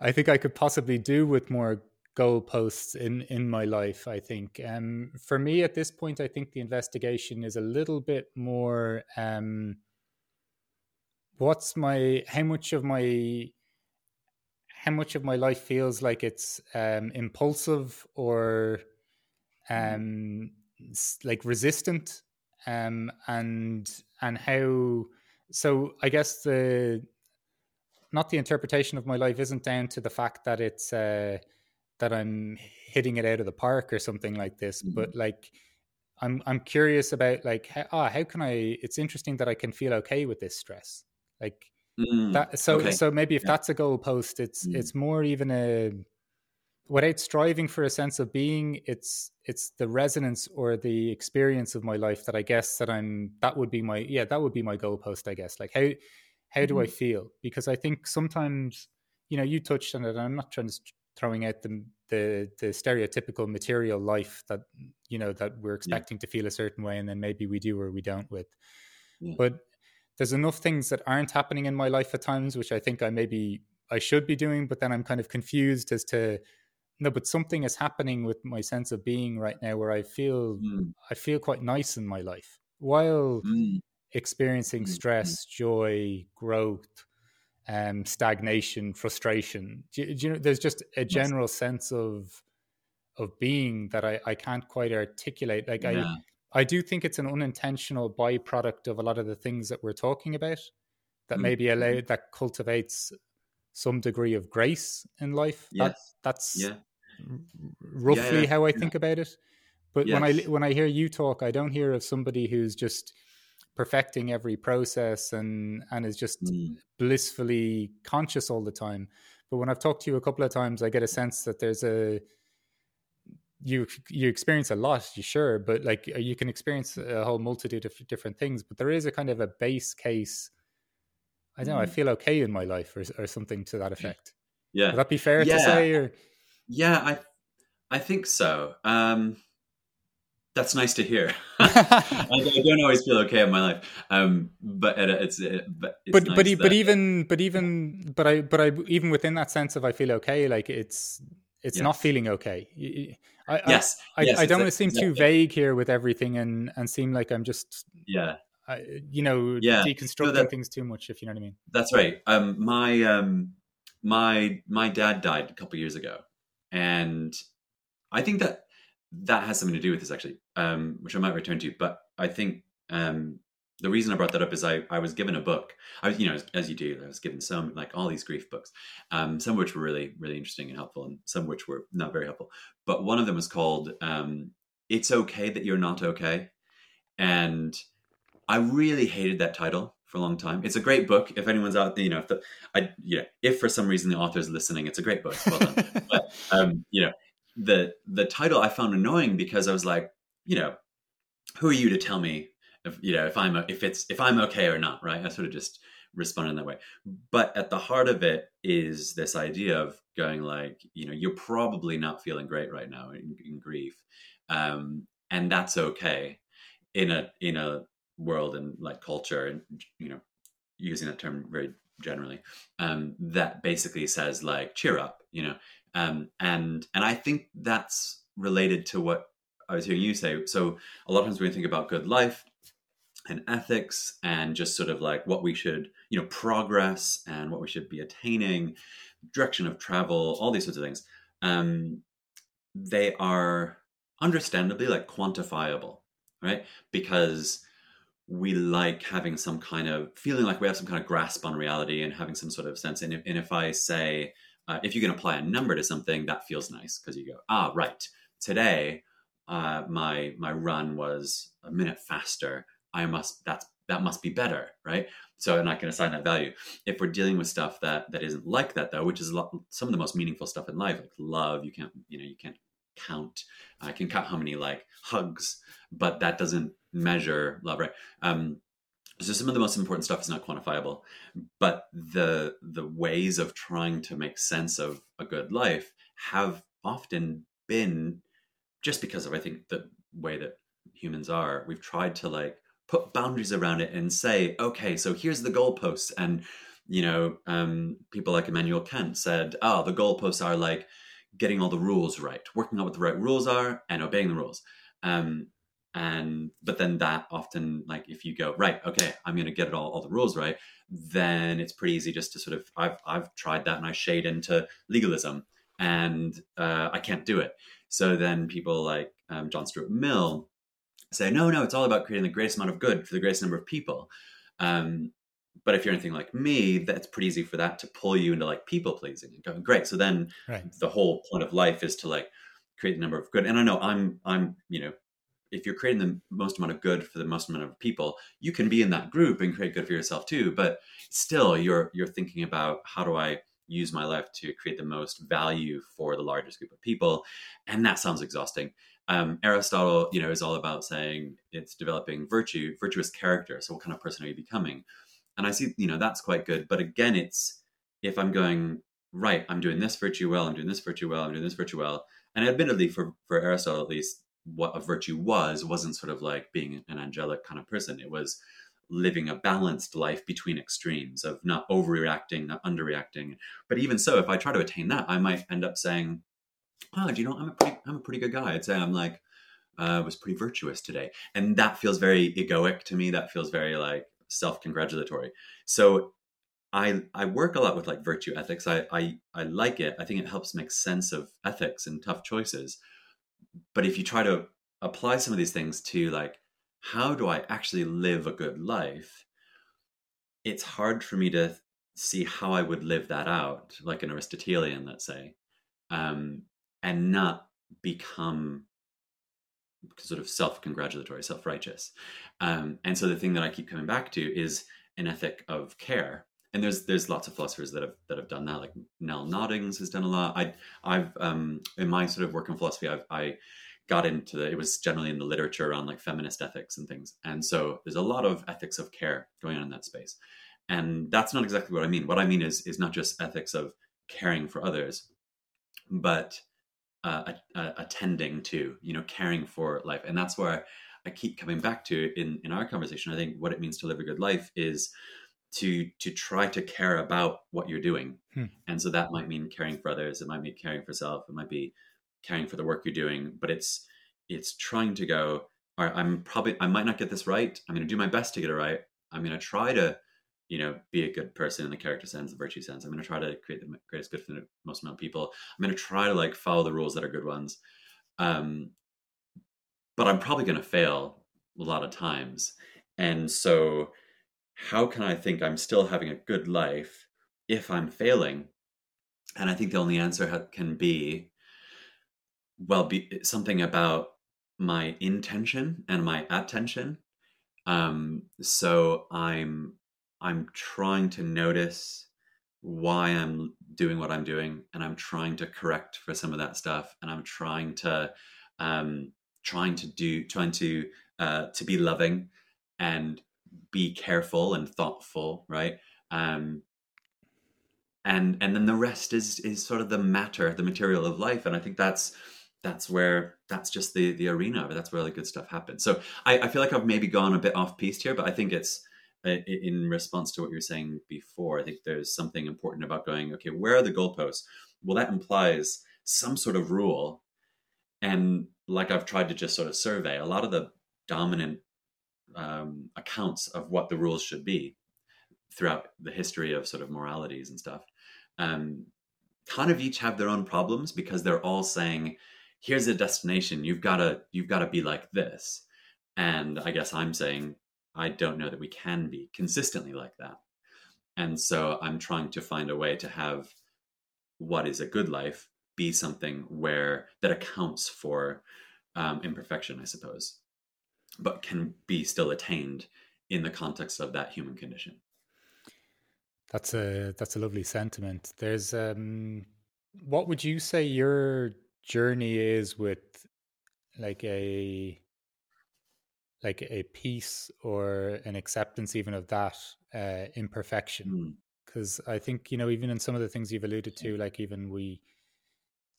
i think i could possibly do with more goalposts in in my life i think. Um, for me at this point i think the investigation is a little bit more um, what's my how much of my how much of my life feels like it's um, impulsive or um, like resistant um, and and how so i guess the not the interpretation of my life isn't down to the fact that it's uh, that I'm hitting it out of the park or something like this, mm-hmm. but like I'm I'm curious about like how, oh, how can I it's interesting that I can feel okay with this stress. Like mm, that so okay. so maybe if yeah. that's a goalpost, it's mm. it's more even a without striving for a sense of being, it's it's the resonance or the experience of my life that I guess that I'm that would be my yeah, that would be my goalpost, I guess. Like how how do mm-hmm. I feel? Because I think sometimes, you know, you touched on it, I'm not trying to throwing out the, the the stereotypical material life that you know that we're expecting yeah. to feel a certain way and then maybe we do or we don't with yeah. but there's enough things that aren't happening in my life at times which i think i maybe i should be doing but then i'm kind of confused as to no but something is happening with my sense of being right now where i feel mm. i feel quite nice in my life while mm. experiencing mm. stress joy growth um, stagnation, frustration. Do, do you know, there's just a general sense of of being that I, I can't quite articulate. Like yeah. I I do think it's an unintentional byproduct of a lot of the things that we're talking about that mm-hmm. maybe allow mm-hmm. that cultivates some degree of grace in life. Yes. That, that's yeah. roughly yeah, how I think about it. But yes. when I when I hear you talk, I don't hear of somebody who's just perfecting every process and and is just mm. blissfully conscious all the time but when i've talked to you a couple of times i get a sense that there's a you you experience a lot you sure but like uh, you can experience a whole multitude of different things but there is a kind of a base case i don't know i mm. feel okay in my life or, or something to that effect yeah would that be fair yeah. to say or yeah i i think so um that's nice to hear. I, I, don't always feel okay in my life, um, but it, it's, it, but it's but nice but, that, but even but even but I but I even within that sense of I feel okay, like it's it's not feeling okay. I, yes, I, yes, I, I don't want to seem too vague here with everything and and seem like I'm just yeah uh, you know, yeah. deconstructing no, that, things too much, if you know what I mean. That's right. Um, my um, my my dad died a couple years ago, and I think that that has something to do with this actually, um, which I might return to. But I think um, the reason I brought that up is I, I was given a book. I was, you know, as, as you do, I was given some like all these grief books, um, some of which were really, really interesting and helpful, and some of which were not very helpful. But one of them was called um, "It's Okay That You're Not Okay," and I really hated that title for a long time. It's a great book. If anyone's out there, you know, if the, I, yeah, if for some reason the author is listening, it's a great book. Well done. but um, you know, the the title I found annoying because I was like, you know, who are you to tell me if you know if I'm if it's if I'm okay or not, right? I sort of just respond in that way. But at the heart of it is this idea of going like, you know, you're probably not feeling great right now in, in grief, um, and that's okay in a in a world and like culture and you know using that term very generally um, that basically says like cheer up you know um, and and I think that's related to what I was hearing you say. So a lot of times when we think about good life, and ethics and just sort of like what we should you know progress and what we should be attaining direction of travel all these sorts of things um, they are understandably like quantifiable right? Because we like having some kind of feeling like we have some kind of grasp on reality and having some sort of sense. And if, and if i say uh, if you can apply a number to something that feels nice because you go ah right. Today uh, my my run was a minute faster I must that's that must be better, right? So I'm not going to assign that value. If we're dealing with stuff that that isn't like that though, which is lot, some of the most meaningful stuff in life, like love, you can't you know you can't count. I can count how many like hugs, but that doesn't measure love, right? Um, so some of the most important stuff is not quantifiable, but the the ways of trying to make sense of a good life have often been just because of I think the way that humans are. We've tried to like put boundaries around it and say, okay, so here's the goalposts. And, you know, um, people like Immanuel Kant said, oh, the goalposts are like getting all the rules right, working out what the right rules are and obeying the rules. Um, and but then that often like if you go right okay i'm going to get it all, all the rules right then it's pretty easy just to sort of i've i've tried that and i shade into legalism and uh, i can't do it so then people like um, john stuart mill say, no, no, it's all about creating the greatest amount of good for the greatest number of people. Um, but if you're anything like me, that's pretty easy for that to pull you into like people pleasing and going, great. So then right. the whole point of life is to like create the number of good. And I know I'm, I'm, you know, if you're creating the most amount of good for the most amount of people, you can be in that group and create good for yourself too. But still, you're you're thinking about how do I use my life to create the most value for the largest group of people, and that sounds exhausting. Um, Aristotle, you know, is all about saying it's developing virtue, virtuous character. So, what kind of person are you becoming? And I see, you know, that's quite good. But again, it's if I'm going right, I'm doing this virtue well, I'm doing this virtue well, I'm doing this virtue well. And admittedly, for for Aristotle at least, what a virtue was wasn't sort of like being an angelic kind of person. It was living a balanced life between extremes of not overreacting, not underreacting. But even so, if I try to attain that, I might end up saying, oh, do you know, I'm a pretty, I'm a pretty good guy. I'd say I'm like, uh, was pretty virtuous today. And that feels very egoic to me. That feels very like self-congratulatory. So I, I work a lot with like virtue ethics. I, I, I like it. I think it helps make sense of ethics and tough choices. But if you try to apply some of these things to like, how do I actually live a good life? It's hard for me to see how I would live that out, like an Aristotelian, let's say. Um, and not become sort of self-congratulatory, self-righteous. Um, and so the thing that I keep coming back to is an ethic of care. And there's there's lots of philosophers that have that have done that. Like Nell Noddings has done a lot. I I've um, in my sort of work in philosophy, I've, I got into the, it was generally in the literature around like feminist ethics and things. And so there's a lot of ethics of care going on in that space. And that's not exactly what I mean. What I mean is is not just ethics of caring for others, but uh, attending to, you know, caring for life. And that's where I keep coming back to in, in our conversation. I think what it means to live a good life is to to try to care about what you're doing. Hmm. And so that might mean caring for others. It might be caring for self. It might be caring for the work you're doing. But it's it's trying to go, all right, I'm probably I might not get this right. I'm going to do my best to get it right. I'm going to try to, you know, be a good person in the character sense, the virtue sense. I'm going to try to create the greatest good for the most amount of people. I'm going to try to like follow the rules that are good ones. Um, but I'm probably going to fail a lot of times. And so, how can I think I'm still having a good life if I'm failing? And I think the only answer can be, well, be something about my intention and my attention. Um, so I'm I'm trying to notice why I'm doing what I'm doing, and I'm trying to correct for some of that stuff, and I'm trying to um, trying to do trying to uh, to be loving and be careful and thoughtful, right? Um, and and then the rest is is sort of the matter, the material of life, and I think that's that's where that's just the the arena of it. That's where the good stuff happens. So I, I feel like I've maybe gone a bit off piece here, but I think it's in response to what you were saying before. I think there's something important about going. Okay, where are the goalposts? Well, that implies some sort of rule, and like I've tried to just sort of survey a lot of the dominant um, accounts of what the rules should be throughout the history of sort of moralities and stuff. Um, kind of each have their own problems because they're all saying here's a destination you've got to you've got to be like this and i guess i'm saying i don't know that we can be consistently like that. And so i'm trying to find a way to have what is a good life be something where that accounts for um, imperfection i suppose but can be still attained in the context of that human condition. That's a that's a lovely sentiment. There's um what would you say your journey is with like a like a peace or an acceptance even of that uh, imperfection because mm. i think you know even in some of the things you've alluded to like even we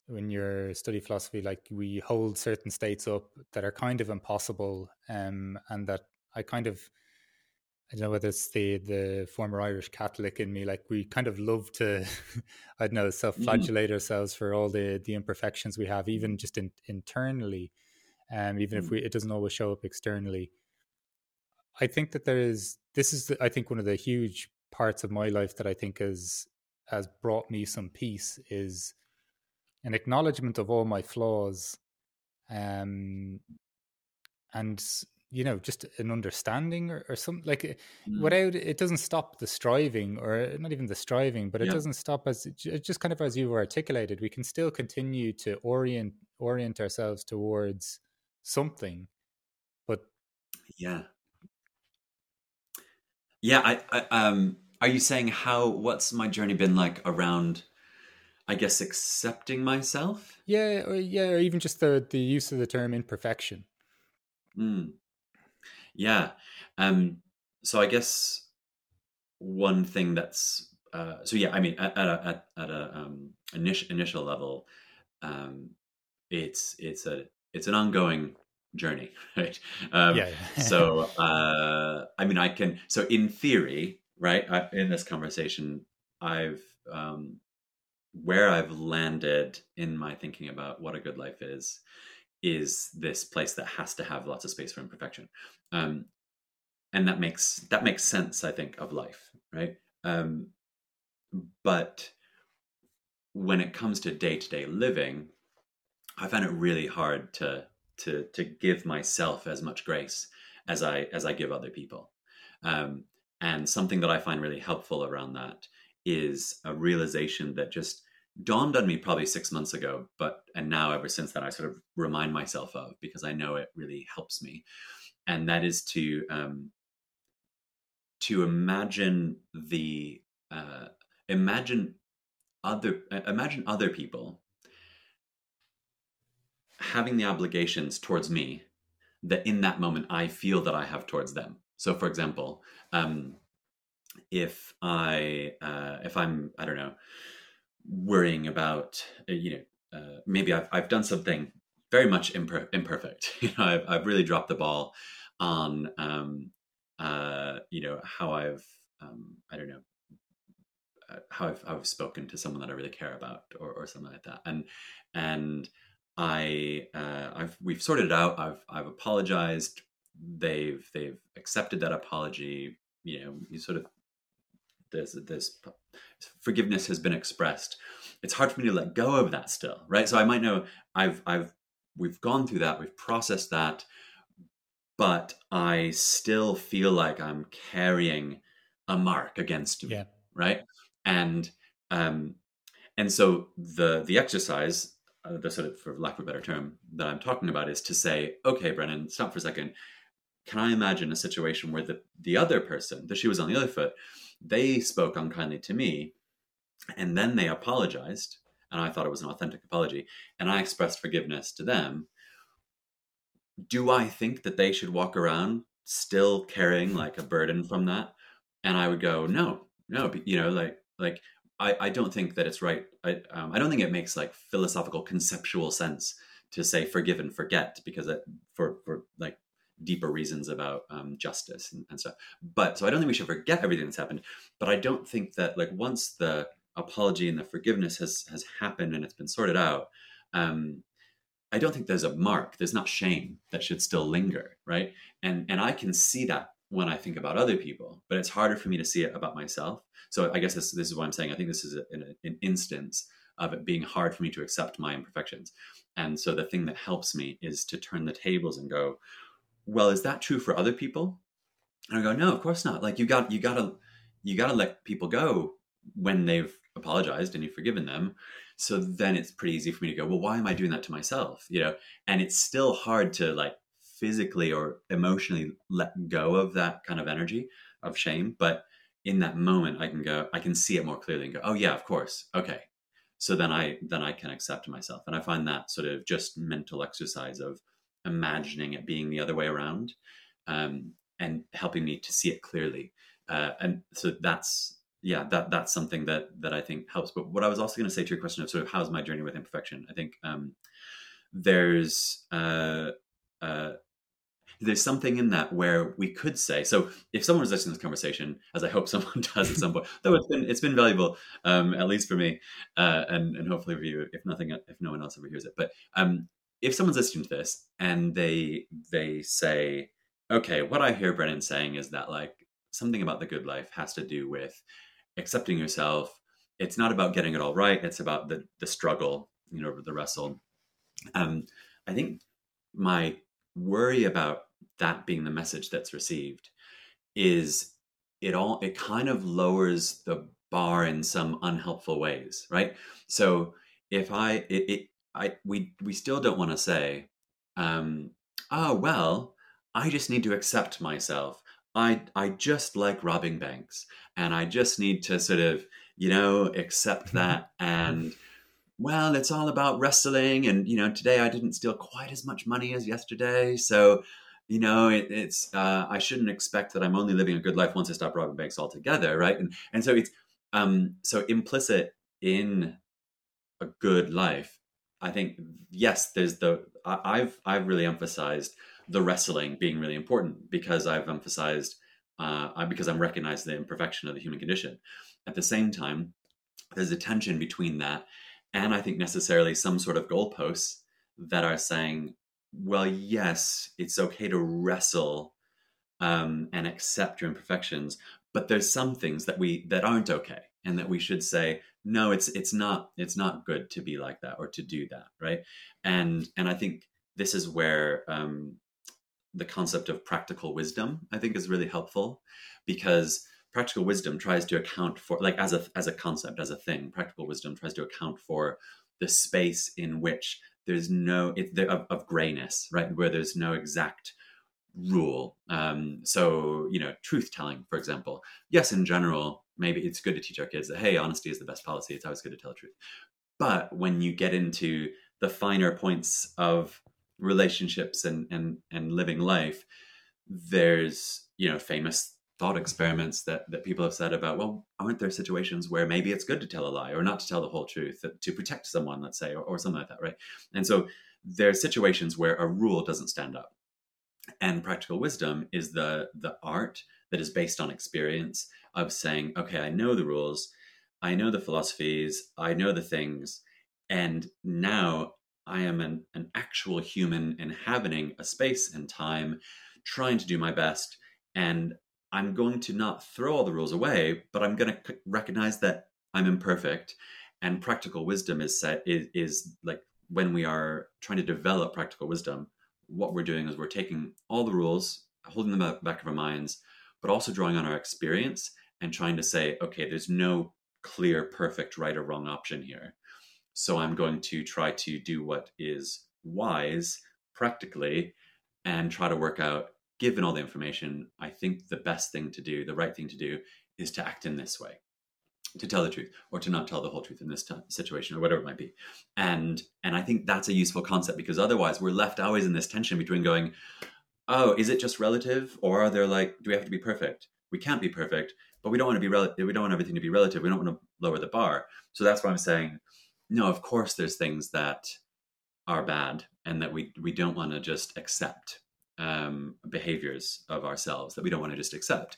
when you're study philosophy like we hold certain states up that are kind of impossible um and that i kind of I don't know whether it's the the former Irish Catholic in me. Like we kind of love to, I don't know, mm. self-flagellate mm. ourselves for all the the imperfections we have, even just in, internally, um, even mm. if we it doesn't always show up externally. I think that there is. This is, the, I think, one of the huge parts of my life that I think has has brought me some peace is an acknowledgement of all my flaws, um, and you know just an understanding or, or something like eh, mm. without it doesn't stop the striving or not even the striving but it yeah. doesn't stop as just kind of as you were articulated we can still continue to orient orient ourselves towards something but yeah yeah I, I um are you saying how what's my journey been like around i guess accepting myself yeah or yeah or even just the the use of the term imperfection mm. Yeah. Um, so I guess one thing that's uh, so yeah, I mean at, at a at, at a um, initial initial level, um, it's it's a it's an ongoing journey, right? Um, yeah. yeah. so uh, I mean, I can so in theory, right? I, in this conversation, I've um, where I've landed in my thinking about what a good life is is this place that has to have lots of space for imperfection um, and that makes that makes sense i think of life right um, but when it comes to day-to-day living i find it really hard to to to give myself as much grace as i as i give other people. Um, and something that i find really helpful around that is a realization that just dawned on me probably six months ago, but and now ever since then I sort of remind myself of because I know it really helps me, and that is to um, to imagine the uh, imagine other imagine other people having the obligations towards me that in that moment I feel that I have towards them. So, for example, um, if I uh, if I'm I don't know worrying about uh, you know uh, maybe I've I've done something very much imper- imperfect. You know, I've I've really dropped the ball on um, uh, you know how I've um, I don't know uh, how I've I've spoken to someone that I really care about or or something like that, and and I uh, I've we've sorted it out. I've I've apologized. They've they've accepted that apology. You know, you sort of this this forgiveness has been expressed. It's hard for me to let go of that still, right? So I might know I've I've we've gone through that, we've processed that, but I still feel like I'm carrying a mark against me, yeah. right? And um, and so the the exercise, uh, the sort of for lack of a better term that I'm talking about is to say, okay, Brennan, stop for a second. Can I imagine a situation where the the other person, the shoe was on the other foot, they spoke unkindly to me, and then they apologized, and I thought it was an authentic apology, and I expressed forgiveness to them. Do I think that they should walk around still carrying like a burden from that? And I would go, no, no, you know, like like I, I don't think that it's right. I, um, I don't think it makes like philosophical conceptual sense to say forgive and forget because it, for for like deeper reasons about um, justice and, and, stuff. But so I don't think we should forget everything that's happened. But I don't think that like once the apology and the forgiveness has has happened and it's been sorted out, um, I don't think there's a mark. There's not shame that should still linger, right? And and I can see that when I think about other people, but it's harder for me to see it about myself. So I guess this, this is what I'm saying. I think this is an, an instance of it being hard for me to accept my imperfections. And so the thing that helps me is to turn the tables and go, well, is that true for other people? And I go, no, of course not. Like you got, you gotta, you gotta let people go when they've apologized and you've forgiven them. So then it's pretty easy for me to go, well, why am I doing that to myself? You know, and it's still hard to like physically or emotionally let go of that kind of energy of shame. But in that moment, I can go, I can see it more clearly and go, oh yeah, of course, okay. So then I then I can accept myself, and I find that sort of just mental exercise of imagining it being the other way around, um, and helping me to see it clearly. Uh, and so that's yeah, that that's something that that I think helps. But what I was also going to say to your question of sort of how's my journey with imperfection, I think um, there's uh, uh, there's something in that where we could say so if someone was listening to this conversation as i hope someone does at some point though it's been it's been valuable um, at least for me uh, and and hopefully for you if nothing if no one else ever hears it. But um, if someone's listening to this and they they say okay what i hear brennan saying is that like something about the good life has to do with accepting yourself. It's not about getting it all right. It's about the the struggle you know the wrestle. Um, i think my worry about that being the message that's received is it all it kind of lowers the bar in some unhelpful ways right? So if i it, it i we we still don't want to say um oh well i just need to accept myself. I i just like robbing banks and i just need to sort of you know accept that and well it's all about wrestling and you know today i didn't steal quite as much money as yesterday so you know, it, it's uh, I shouldn't expect that I'm only living a good life once I stop robbing banks altogether, right? And and so it's um, so implicit in a good life. I think yes, there's the I, have I've really emphasized the wrestling being really important because I've emphasized uh, because I'm recognized the imperfection of the human condition. At the same time, there's a tension between that and I think necessarily some sort of goalposts that are saying well, yes, it's okay to wrestle um, and accept your imperfections, but there's some things that we that aren't okay, and that we should say, no, it's it's not it's not good to be like that or to do that, right? And and I think this is where um, the concept of practical wisdom I think is really helpful because practical wisdom tries to account for like as a as a concept as a thing practical wisdom tries to account for the space in which there's no it, there, of, of grayness, right? Where there's no exact rule. Um, so you know, truth telling, for example. Yes, in general, maybe it's good to teach our kids that hey, honesty is the best policy. It's always good to tell the truth. But when you get into the finer points of relationships and and and living life, there's you know famous thought experiments that, that people have said about, well, aren't there situations where maybe it's good to tell a lie or not to tell the whole truth to protect someone, let's say, or, or something like that, right? And so there are situations where a rule doesn't stand up. And practical wisdom is the the art that is based on experience of saying, okay, I know the rules, I know the philosophies, I know the things, and now I am an, an actual human inhabiting a space and time, trying to do my best. And I'm going to not throw all the rules away, but I'm going to recognize that I'm imperfect. And practical wisdom is set is, is like when we are trying to develop practical wisdom, what we're doing is we're taking all the rules, holding them the back of our minds, but also drawing on our experience and trying to say, okay, there's no clear, perfect right or wrong option here. So I'm going to try to do what is wise practically and try to work out, given all the information, I think the best thing to do, the right thing to do, is to act in this way to tell the truth or to not tell the whole truth in this t- situation or whatever it might be. And and i think that's a useful concept because otherwise we're left always in this tension between going oh is it just relative? Or are there like do we have to be perfect? We can't be perfect but we don't want to be relative we don't want everything to be relative. We don't want to lower the bar. So that's why i'm saying no of course there's things that are bad and that we we don't want to just accept um, behaviors of ourselves that we don't want to just accept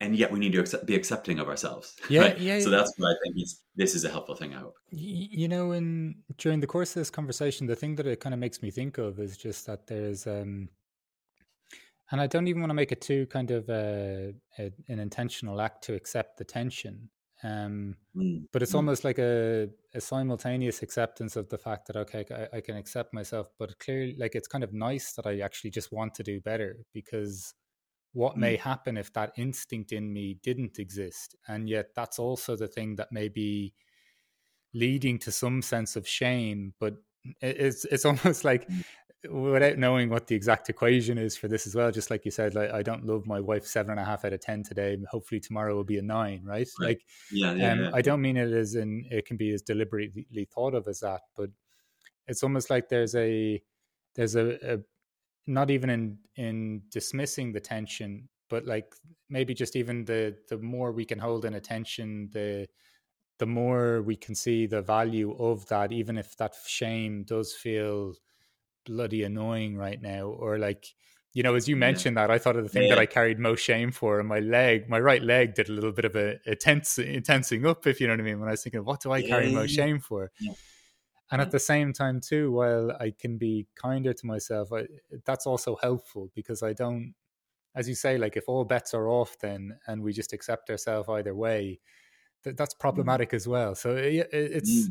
and yet we need to accept, be accepting of ourselves. Yeah, right? yeah. So that's what I think is, this is a helpful thing. I hope. You know, in during the course of this conversation, the thing that it kind of makes me think of is just that there's, um, and I don't even want to make it too kind of a, a, an intentional act to accept the tension. Um, mm. But it's mm. almost like a, a simultaneous acceptance of the fact that okay, I, I can accept myself, but clearly, like it's kind of nice that I actually just want to do better because what mm. may happen if that instinct in me didn't exist and yet that's also the thing that may be leading to some sense of shame but it's it's almost like. Without knowing what the exact equation is for this as well just like you said like i don't love my wife seven and a half out of ten today hopefully tomorrow will be a nine right, right. like yeah, yeah, um, yeah, i don't mean it as in it can be as deliberately thought of as that but it's almost like there's a there's a, a not even in in dismissing the tension but like maybe just even the the more we can hold in attention the the more we can see the value of that even if that shame does feel bloody annoying right now or like you know as you mentioned yeah. that i thought of the thing yeah. that i carried most shame for and my leg my right leg did a little bit of a, a tense tensing up if you know what i mean when i was thinking what do i carry yeah. most shame for and at the same time too while i can be kinder to myself I, that's also helpful because i don't as you say like if all bets are off then and we just accept ourselves either way that, that's mm. problematic mm. as well so it, it's mm.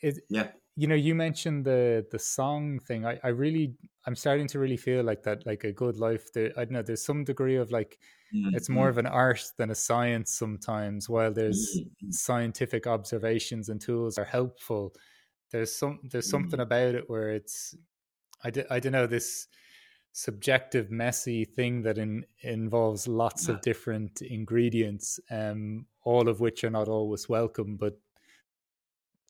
it, yeah you know you mentioned the the song thing I, I really i'm starting to really feel like that like a good life there i don't know there's some degree of like mm-hmm. it's more mm. of an art than a science sometimes while there's mm-hmm. scientific observations and tools are helpful there's some there's something mm. about it where it's I, d- I don't know this subjective messy thing that in, involves lots yeah. of different ingredients um all of which are not always welcome but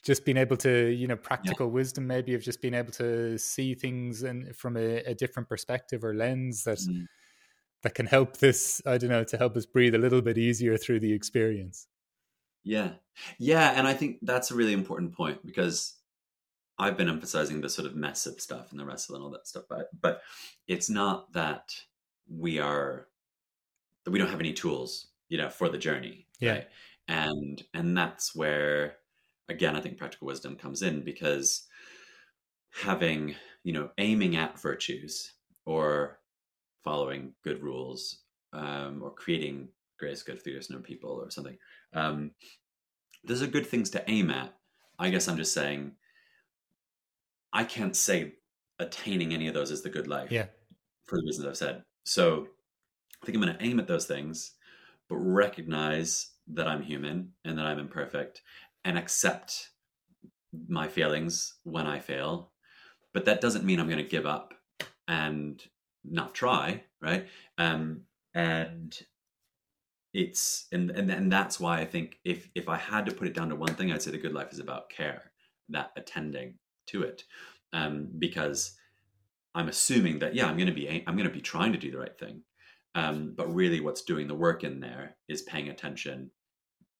just being able to you know practical yeah. wisdom maybe of just being able to see things and from a, a, different perspective or lens that mm. that can help this i don't know to help us breathe a little bit easier through the experience yeah yeah and i think that's a really important point because I've been emphasizing the sort of mess of stuff and the wrestle and all that stuff, but but it's not that we are that we don't have any tools, you know, for the journey. Yeah. Right? And and that's where again I think practical wisdom comes in because having, you know, aiming at virtues or following good rules, um, or creating grace good for theaters no people or something. Um, those are good things to aim at. I guess I'm just saying I can't say attaining any of those is the good life. Yeah. For the reasons I've said. So I think I'm going to aim at those things, but recognize that I'm human and that I'm imperfect and accept my failings when I fail. But that doesn't mean I'm going to give up and not try, right? Um, and it's and, and and that's why I think if if I had to put it down to one thing, I'd say the good life is about care, that attending to it um, because I'm assuming that yeah I'm going to be I'm going to be trying to do the right thing, um, but really what's doing the work in there is paying attention,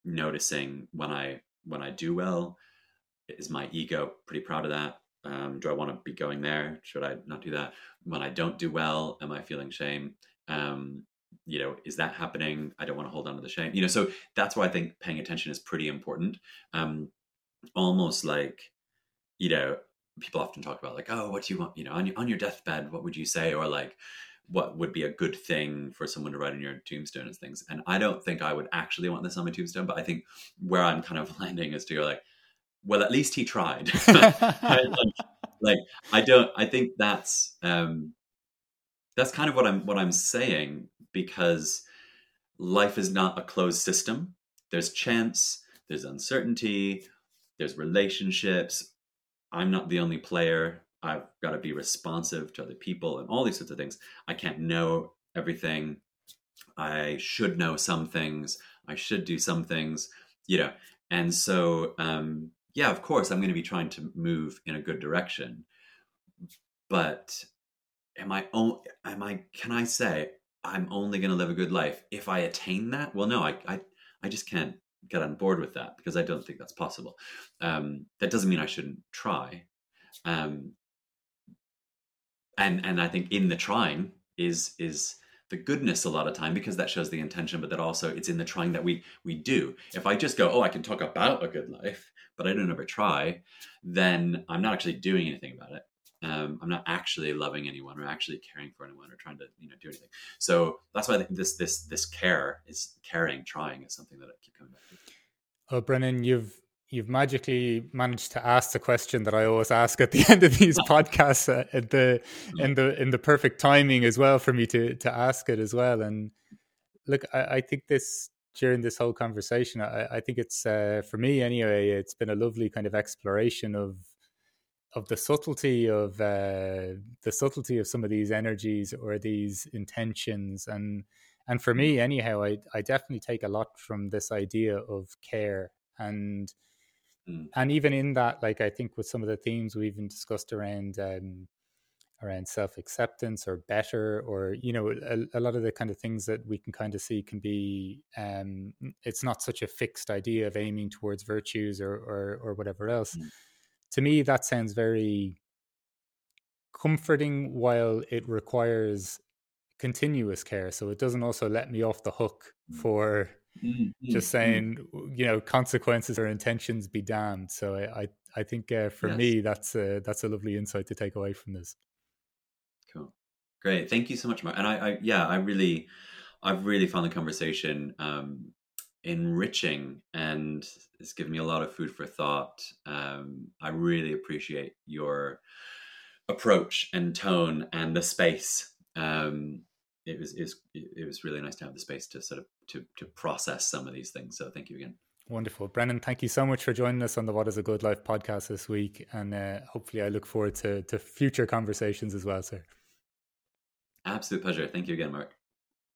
noticing when I when I do well, is my ego pretty proud of that? Um, do I want to be going there? Should I not do that? When I don't do well, am I feeling shame? Um, you know, is that happening? I don't want to hold on to the shame. You know, so that's why I think paying attention is pretty important. Um, almost like you know, people often talk about like, oh, what do you want? You know, on your, on your deathbed, what would you say? Or like, what would be a good thing for someone to write on your tombstone and things. And I don't think I would actually want this on my tombstone, but I think where I'm kind of landing is to go like, well, at least he tried. like, like, I don't. I think that's um, that's kind of what I'm what I'm saying because life is not a closed system. There's chance. There's uncertainty. There's relationships. I'm not the only player. I've got to be responsive to other people and all these sorts of things. I can't know everything. I should know some things. I should do some things, you know. And so, um, yeah, of course, I'm going to be trying to move in a good direction. But am I? Am I? Can I say I'm only going to live a good life if I attain that? Well, no, I, I, I just can't get on board with that because I don't think that's possible. Um, that doesn't mean I shouldn't try. Um, and and I think in the trying is is the goodness a lot of time because that shows the intention, but that also it's in the trying that we we do. If I just go, oh, I can talk about a good life, but I don't ever try, then I'm not actually doing anything about it. Um, I'm not actually loving anyone or actually caring for anyone or trying to you know do anything. So that's why this this this care is caring, trying is something that I keep coming back to. Oh, Brennan, you've you've magically managed to ask the question that I always ask at the end of these podcasts uh, in the in the in the perfect timing as well for me to to ask it as well. And look, I, I think this during this whole conversation, I, I think it's uh, for me anyway. It's been a lovely kind of exploration of of the subtlety of uh, the subtlety of some of these energies or these intentions and and for me anyhow I, I definitely take a lot from this idea of care and Mm. And even in that, like I think with some of the themes we even discussed around um, around self acceptance or better, or you know, a, a, lot of the kind of things that we can kind of see can be. Um, it's not such a fixed idea of aiming towards virtues or or, or whatever else. Mm. To me, that sounds very comforting while it requires continuous care so it doesn't also let me off the hook mm. for Mm-hmm. Just mm-hmm. saying, you know, consequences or intentions be damned. So I, I, I think uh, for yes. me, that's a, that's a lovely insight to take away from this. Cool, great. Thank you so much, Mark. And I, I yeah, I really, I've really found the conversation um, enriching and it's given me a lot of food for thought. Um, I really appreciate your approach and tone and the space. Um, it was, it was it was really nice to have the space to sort of to to process some of these things. So thank you again. Wonderful, Brennan. Thank you so much for joining us on the What Is a Good Life podcast this week, and uh, hopefully, I look forward to to future conversations as well, sir. Absolute pleasure. Thank you again, Mark.